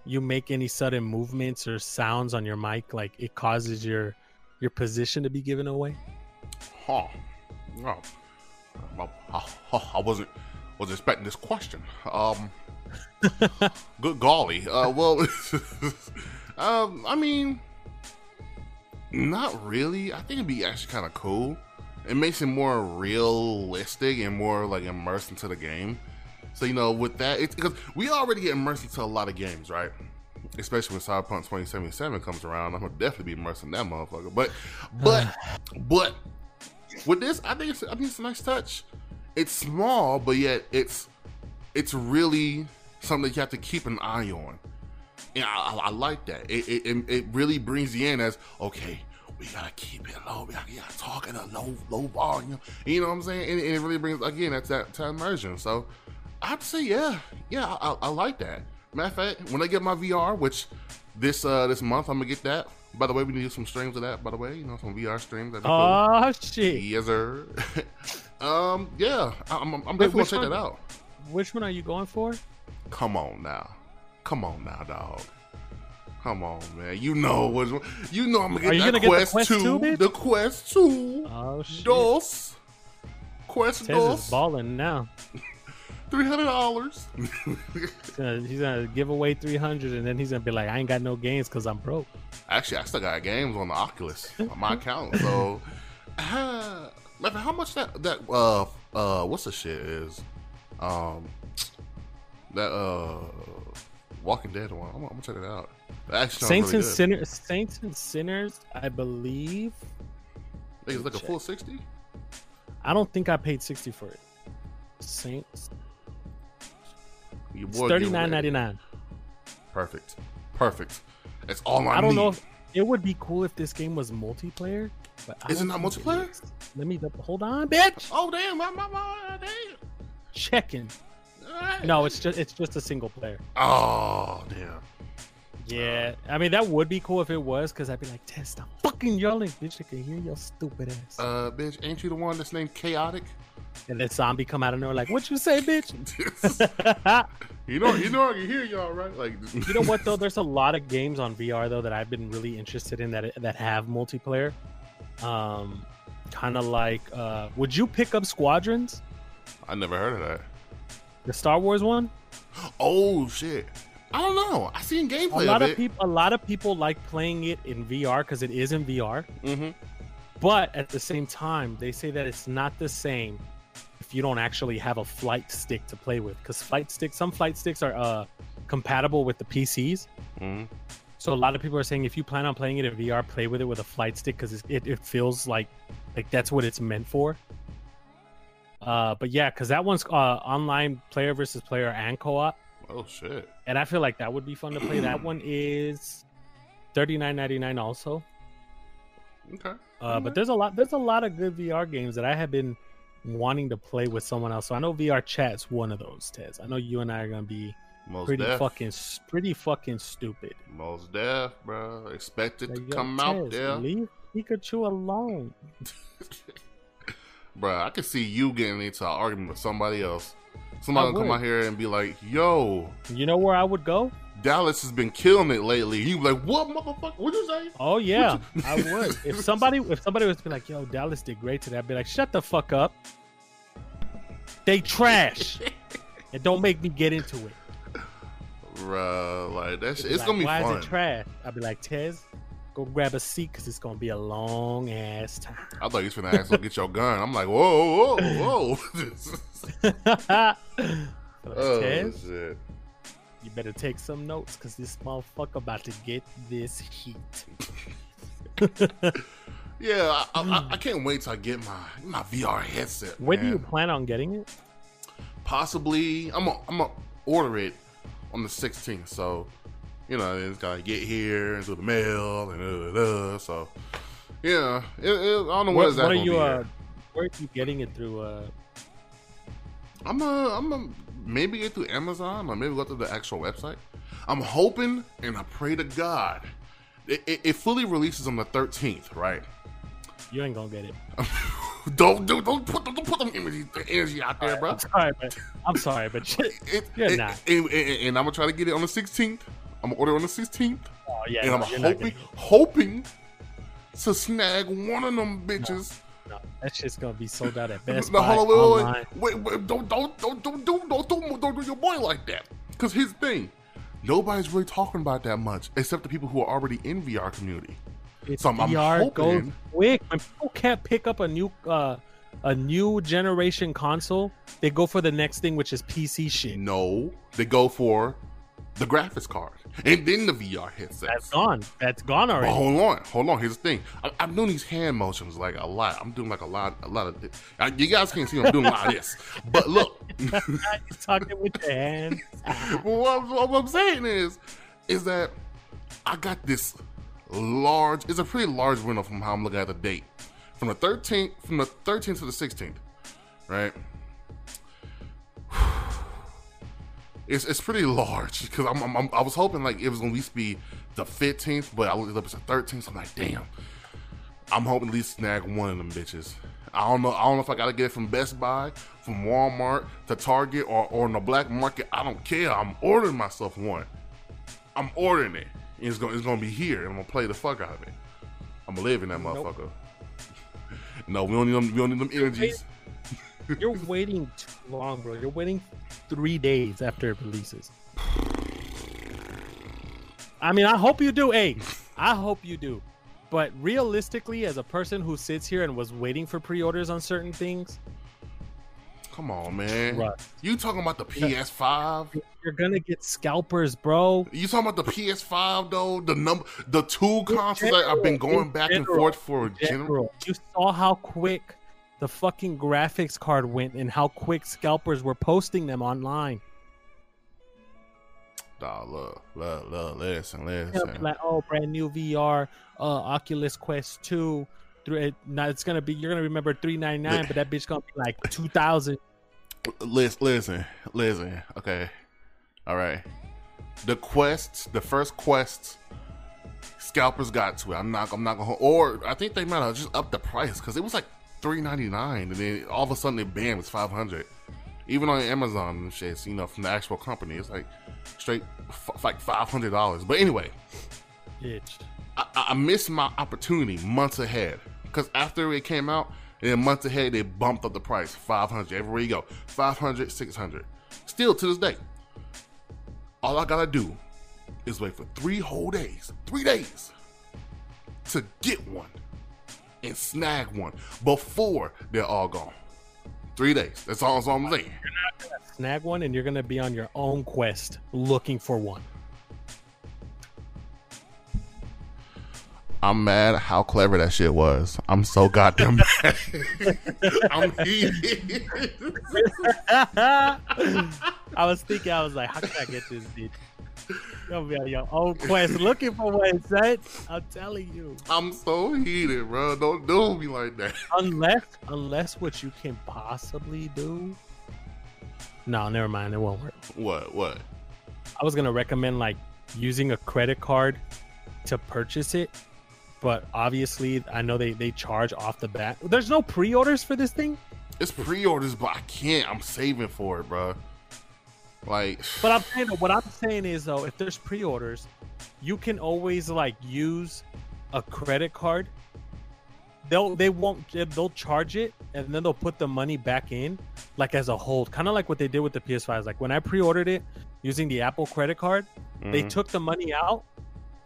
you make any sudden movements or sounds on your mic like it causes your your position to be given away Huh. Oh. Well, I, I wasn't was expecting this question. Um, good golly. Uh, well, um, I mean, not really. I think it'd be actually kind of cool. It makes it more realistic and more like immersed into the game. So you know, with that, it's because we already get immersed into a lot of games, right? Especially when Cyberpunk 2077 comes around, I'm gonna definitely be immersed in that motherfucker. But, but, but with this, I think it's I think it's a nice touch. It's small, but yet it's it's really something that you have to keep an eye on. And I, I, I like that. It, it it it really brings you in as okay. We gotta keep it low. We gotta, we gotta talk at a low low volume. You know what I'm saying? And, and it really brings again that's that to immersion. So I'd say yeah, yeah. I, I, like that. Matter of fact, when I get my VR, which this uh this month I'm gonna get that. By the way, we need some streams of that. By the way, you know some VR streams. Be cool. oh shit Yes, sir. um, yeah, I'm, I'm Wait, definitely gonna check one? that out. which one are you going for Come on now, come on now, dog. Come on, man. You know what? You know I'm gonna get Are you that gonna get the Quest, Quest 2, 2, bitch? the Quest Two, oh shit dos, Quest Tez is balling now three hundred dollars. he's gonna, give away 300 and then he's gonna be like i ain't got no games because i'm broke Actually, I still got games on the Oculus on my account. So, uh, how much that that uh uh what's the shit is? Um, that uh Walking Dead one. I'm, I'm gonna check it out. Actually saints really and sinners saints and sinners i believe I think it's like a full sixty. I don't think I paid sixty for it. Saints. Your It's boy thirty nine ninety nine. Perfect, perfect. That's all I, I don't need. know if it would be cool if this game was multiplayer, but I Is it not multiplayer? is. Let me hold on, bitch. Oh damn! My, my, my, damn. Checking. Alright. No, it's just it's just a single player. Oh damn. Yeah, I mean that would be cool if it was, because I'd be like, Tez, stop fucking yelling, bitch. I can hear your stupid ass. Uh, bitch, ain't you the one that's named Chaotic? And then zombie come out of nowhere like, what you say, bitch? you know, you know, I can hear y'all, right? Like, you know what though? There's a lot of games on VR though that I've been really interested in that that have multiplayer. Um, kind of like, uh, would you pick up Squadrons, I never heard of that. the Star Wars one? Oh shit! I don't know. I seen A gameplay lot of of people, a lot of people like playing it in VR because it is in VR. mm-hmm. But at the same time, they say that it's not the same if you don't actually have a flight stick to play with. Because flight sticks, some flight sticks are uh, compatible with the PCs. Mm-hmm. So a lot of people are saying if you plan on playing it in VR, play with it with a flight stick because it, it feels like like that's what it's meant for. Uh, but yeah, because that one's uh, online player versus player and co-op, Oh shit! and I feel like that would be fun to play. that one is thirty nine ninety nine also. Okay. Uh, but there's a lot there's a lot of good VR games that I have been wanting to play with someone else. So I know VR Chat's one of those. Tez, I know you and I are gonna be Most pretty deaf. fucking pretty fucking stupid. Most deaf, bro. Expected Like, to yo, come out Tez, there, Leave Pikachu alone. bro. I could see you getting into an argument with somebody else. Somebody come out here and be like, "Yo, You know where I would go? Dallas has been killing it lately." You like, "What, motherfucker? What'd you say?" Oh yeah, I would. If somebody if somebody was to be like, "Yo, Dallas did great today," I'd be like, "Shut the fuck up." They trash, and don't make me get into it. Bro, like that. They'd Shit, it's like, gonna be Why fun. is it trash? I'd be like, Tez, go grab a seat because it's gonna be a long ass time. I thought you was finna ask to get your gun. I'm like, whoa, whoa, whoa. oh Tez, shit. You better take some notes because this motherfucker about to get this heat. Yeah, I, I, I- can't wait till I get my my VR headset. When do you plan on getting it? Possibly, I'm gonna I'm gonna order it on the 16th. So, you know, it's gotta get here and through the mail and uh, uh, so. Yeah, it, it, I don't know What, what is that what are you? Uh, where are you getting it through? Uh, I'm a, I'm a, maybe get through Amazon or maybe go to the actual website. I'm hoping and I pray to God. It, it, it fully releases on the 13th, right? you ain't gonna get it. don't do don't put don't put them energy, energy out there, bro. I'm sorry, but I'm sorry, but. It, You're not. And, and- and I'm gonna try to get it on the 16th. I'm gonna order on the 16th, Oh yeah, and no, I'm hoping hoping to snag one of them bitches. No, that shit's gonna be sold out at Best No, Buy online. wait, wait, don't, don't, don't, don't, do, don't, do, don't do your boy like that. Because his thing, nobody's really talking about that much, except the people who are already in VR community. It's So I'm- I'm VR goes quick. When people can't pick up a new uh, a new generation console, they go for the next thing, which is PC shit. No, they go for the graphics card and then the VR headset. That's gone. That's gone already. But hold on, hold on. Here's the thing. I, I'm doing these hand motions like a lot. I'm doing like a lot, a lot of. This. Uh, You guys can't see. I'm doing a lot of this. But look, You're talking with your hands. what, I'm- what I'm saying is, is that I got this large. It's a pretty large window from how I'm looking at the date, from the 13th, from the 13th to the 16th, right? It's, it's pretty large because I'm, I'm, I'm- I was hoping like it was gonna at least be the 15th, but I looked it up it's the 13th. So I'm like, damn. I'm hoping at least snag one of them bitches. I don't know. I don't know if I gotta get it from Best Buy, from Walmart to Target, or or in the black market. I don't care. I'm ordering myself one. I'm ordering it. It's gonna it's gonna be here, and I'm gonna play the fuck out of it. I'm gonna live in that motherfucker. No, we don't need them. We don't need them energies. You're waiting too long, bro. You're waiting three days after it releases. I mean, I hope you do. Hey, I hope you do. But realistically, as a person who sits here and was waiting for pre-orders on certain things, Come on, man. Right. You talking about the PS5? you're gonna get scalpers, bro. You talking about the PS5 though? The number, the two consoles that I've been going in back and forth for. General, general, you saw how quick the fucking graphics card went and how quick scalpers were posting them online. Dawg, look, look, look, listen, listen. like, oh, brand new VR, uh, Oculus Quest Two. Three, now it's gonna be you're gonna remember three ninety nine, but that bitch gonna be like two thousand. Listen, listen, listen. Okay, all right. The quests, the first quests, scalpers got to it. I'm not, I'm not gonna. Or I think they might have just upped the price because it was like three ninety nine, and then all of a sudden it bam, it's five hundred. Even on Amazon and shit, you know, from the actual company, it's like straight f- like five hundred dollars. But anyway, Bitch. I, I missed my opportunity months ahead because after it came out, and then months ahead they bumped up the price 500 everywhere you go 500 600 still to this day all i gotta do is wait for three whole days three days to get one and snag one before they're all gone three days that's all, that's all i'm saying Snag one, and you're gonna be on your own quest looking for one. I'm mad how clever that shit was. I'm so goddamn mad. I'm heated. I was thinking, I was like, how can I get this bitch? You're be on your own quest looking for one, son. I'm telling you. I'm so heated, bro. Don't do me like that. Unless, unless what you can possibly do. No, never mind. It won't work. What? What? I was gonna recommend like using a credit card to purchase it, but obviously I know they they charge off the bat. There's no pre-orders for this thing, It's pre-orders, but I can't. I'm saving for it, bro. Like, but I'm saying what I'm saying is though, if there's pre-orders, you can always like use a credit card. They'll they won't they'll charge it and then they'll put the money back in like as a hold, kind of like what they did with the PS5s. Like when I pre-ordered it using the Apple credit card, they mhm. took the money out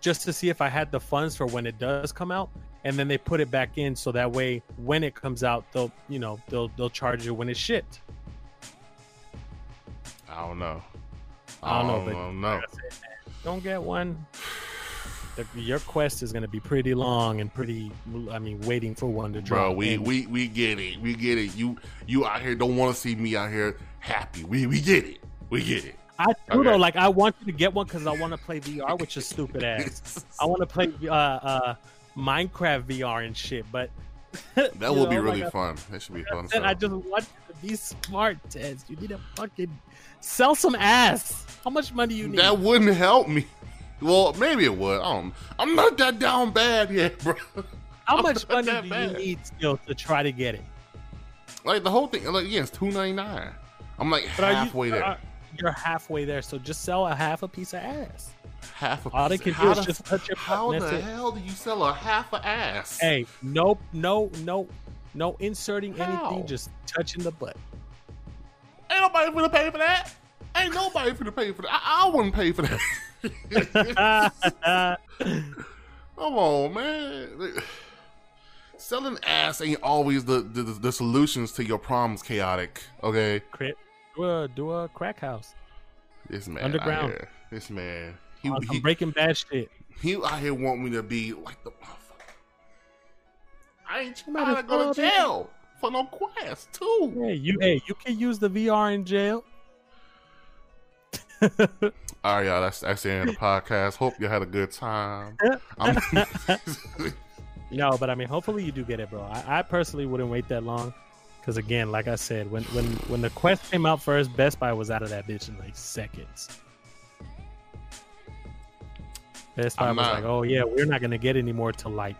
just to see if I had the funds for when it does come out, and then they put it back in so that way when it comes out, they'll you know they'll they'll charge you when it's shipped. I don't know. I don't know, but don't know. like I said, man, don't get one. The, your quest is going to be pretty long and pretty. I mean, waiting for one to drop. Bro, we, And we we get it. We get it. You you out here don't want to see me out here happy. We we get it. We get it. I do Okay. though. Like, I want you to get one because I want to play VR, which is stupid ass. I want to play uh, uh, Minecraft VR and shit, but That you will be really like fun. That should be I, fun. said, I just want you to be smart, Tez. You need to fucking sell some ass. How much money you need? that wouldn't help me. Well, maybe it would. I don't, I'm not that down bad yet, bro. How I'm much money do bad. you need still to try to get it? Like the whole thing. Like yeah, it's two ninety nine. I'm like But are you- halfway there. are- you're halfway there, so just sell a half a piece of ass. half a all they can do how is the- just touch your How the it. hell do you sell a half a ass? Hey, nope, no, no, no inserting How? anything, just touching the butt. Ain't nobody gonna pay for that. Ain't nobody gonna pay for that. I, I wouldn't pay for that. Come on, man. Selling ass ain't always the, the the solutions to your problems. Chaotic, okay. Crit, do a do a crack house. This man Underground. this man, he some he, Breaking Bad shit. he out here want me to be like the. I ain't might trying to as go to dude. jail for no quest too. Hey, you hey, you can use the VR in jail. All right, y'all. That's that's the end of the podcast. Hope you had a good time. I'm, No, but I mean, hopefully you do get it, bro. I, I personally wouldn't wait that long, because again, like I said, when when when the Quest came out first, Best Buy was out of that bitch in like seconds. Best Buy I'm was not- like, "Oh yeah, we're not gonna get any more till like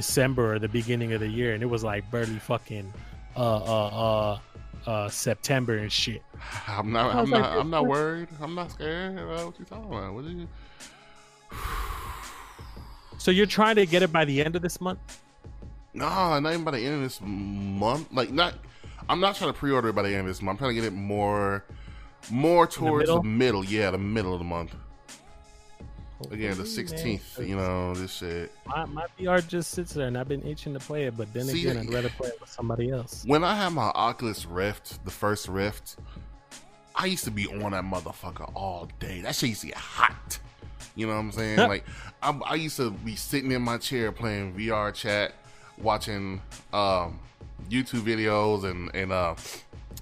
December or the beginning of the year," and it was like barely fucking uh uh uh uh September and shit. I'm not. I I'm was like, not. I'm not this- worried. I'm not scared. Uh, what you talking about? What are you? So you're trying to get it by the end of this month? No, not even by the end of this month. Like not. I'm not trying to pre-order it by the end of this month. I'm trying to get it more, more towards the middle? middle. Yeah, the middle of the month. Again, the Hopefully, man, 16th. You know this shit. My, my VR just sits there, and I've been itching to play it. But then See, again, I'd rather play it with somebody else. When I had my Oculus Rift, the first Rift, I used to be on that motherfucker all day. That shit used to get hot. You know what I'm saying? like, I, I used to be sitting in my chair playing VR chat, watching um, YouTube videos and and uh,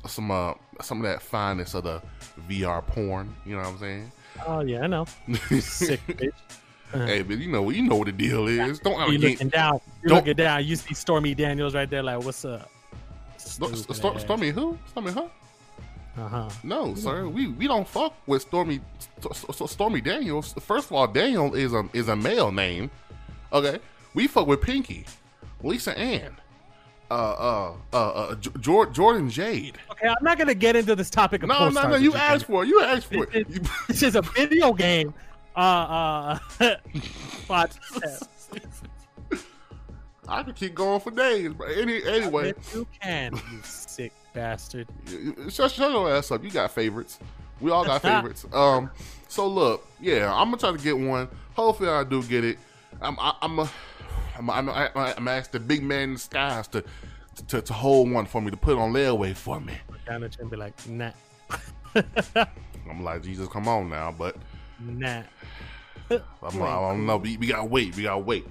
some uh, some of that finest of the VR porn. You know what I'm saying? Oh yeah, I know. Sick bitch. hey, but you know you know what the deal is. Don't You looking down? You Don't- looking down? You see Stormy Daniels right there, like, "What's up?" Sto- Stormy who? Stormy huh? Uh huh. No, sir. We we don't fuck with Stormy St- St- Stormy Daniels. First of all, Daniel is a is a male name. Okay, we fuck with Pinky, Lisa Ann, uh uh uh, uh J- Jordan Jade. Okay, I'm not gonna get into this topic. Of No, no, no. You asked for it. You asked for it. This is a video game. Uh, uh, podcast. I could keep going for days, but any anyway, If you can, you sick bastard. shut, shut your ass up. You got favorites. We all got favorites. Um, so look, yeah, I'm gonna try to get one. Hopefully, I do get it. I'm, I, I'm, a, I'm, I'm, I'm, asked the big man in the skies to, to, to hold one for me to put on layaway for me. Down and be like, nah, I'm like, Jesus, come on now, but nah. I'm, I don't know. We, we gotta wait. We gotta wait.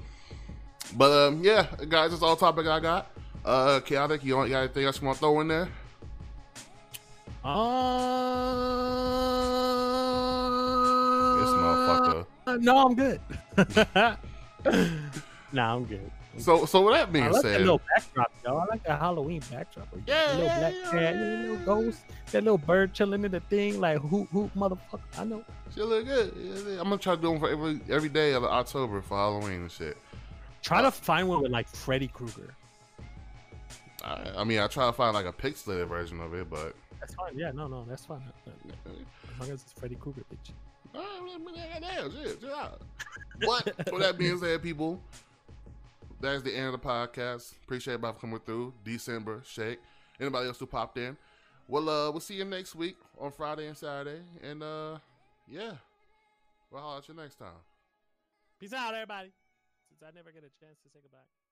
But um, yeah, guys, that's all topic I got. Uh, chaotic. You, don't, you got anything else you want to throw in there? Uh, This motherfucker. No, I'm good. nah, I'm good. So, so with that being I like that said, little backdrop, y'all. I like that Halloween backdrop. where you got Yeah, the little yeah, black yeah, cat, yeah, that little ghost, that little bird chilling in the thing, like hoop hoop motherfucker. I know. she look good. Yeah, yeah. I'm gonna try to do them for every every day of October for Halloween and shit. Try to uh, find one with like Freddy Krueger. I, I mean, I try to find like a pixelated version of it, but That's fine. Yeah, no, no, that's fine. As long as it's Freddy Krueger, bitch. Damn, shit, chill out. But with that being said, people, that's the end of the podcast. Appreciate everybody coming through. December shake. Anybody else who popped in? Well, uh, we'll see you next week on Friday and Saturday, and uh, yeah, we'll holler at you next time. Peace out, everybody. Since I never get a chance to say goodbye.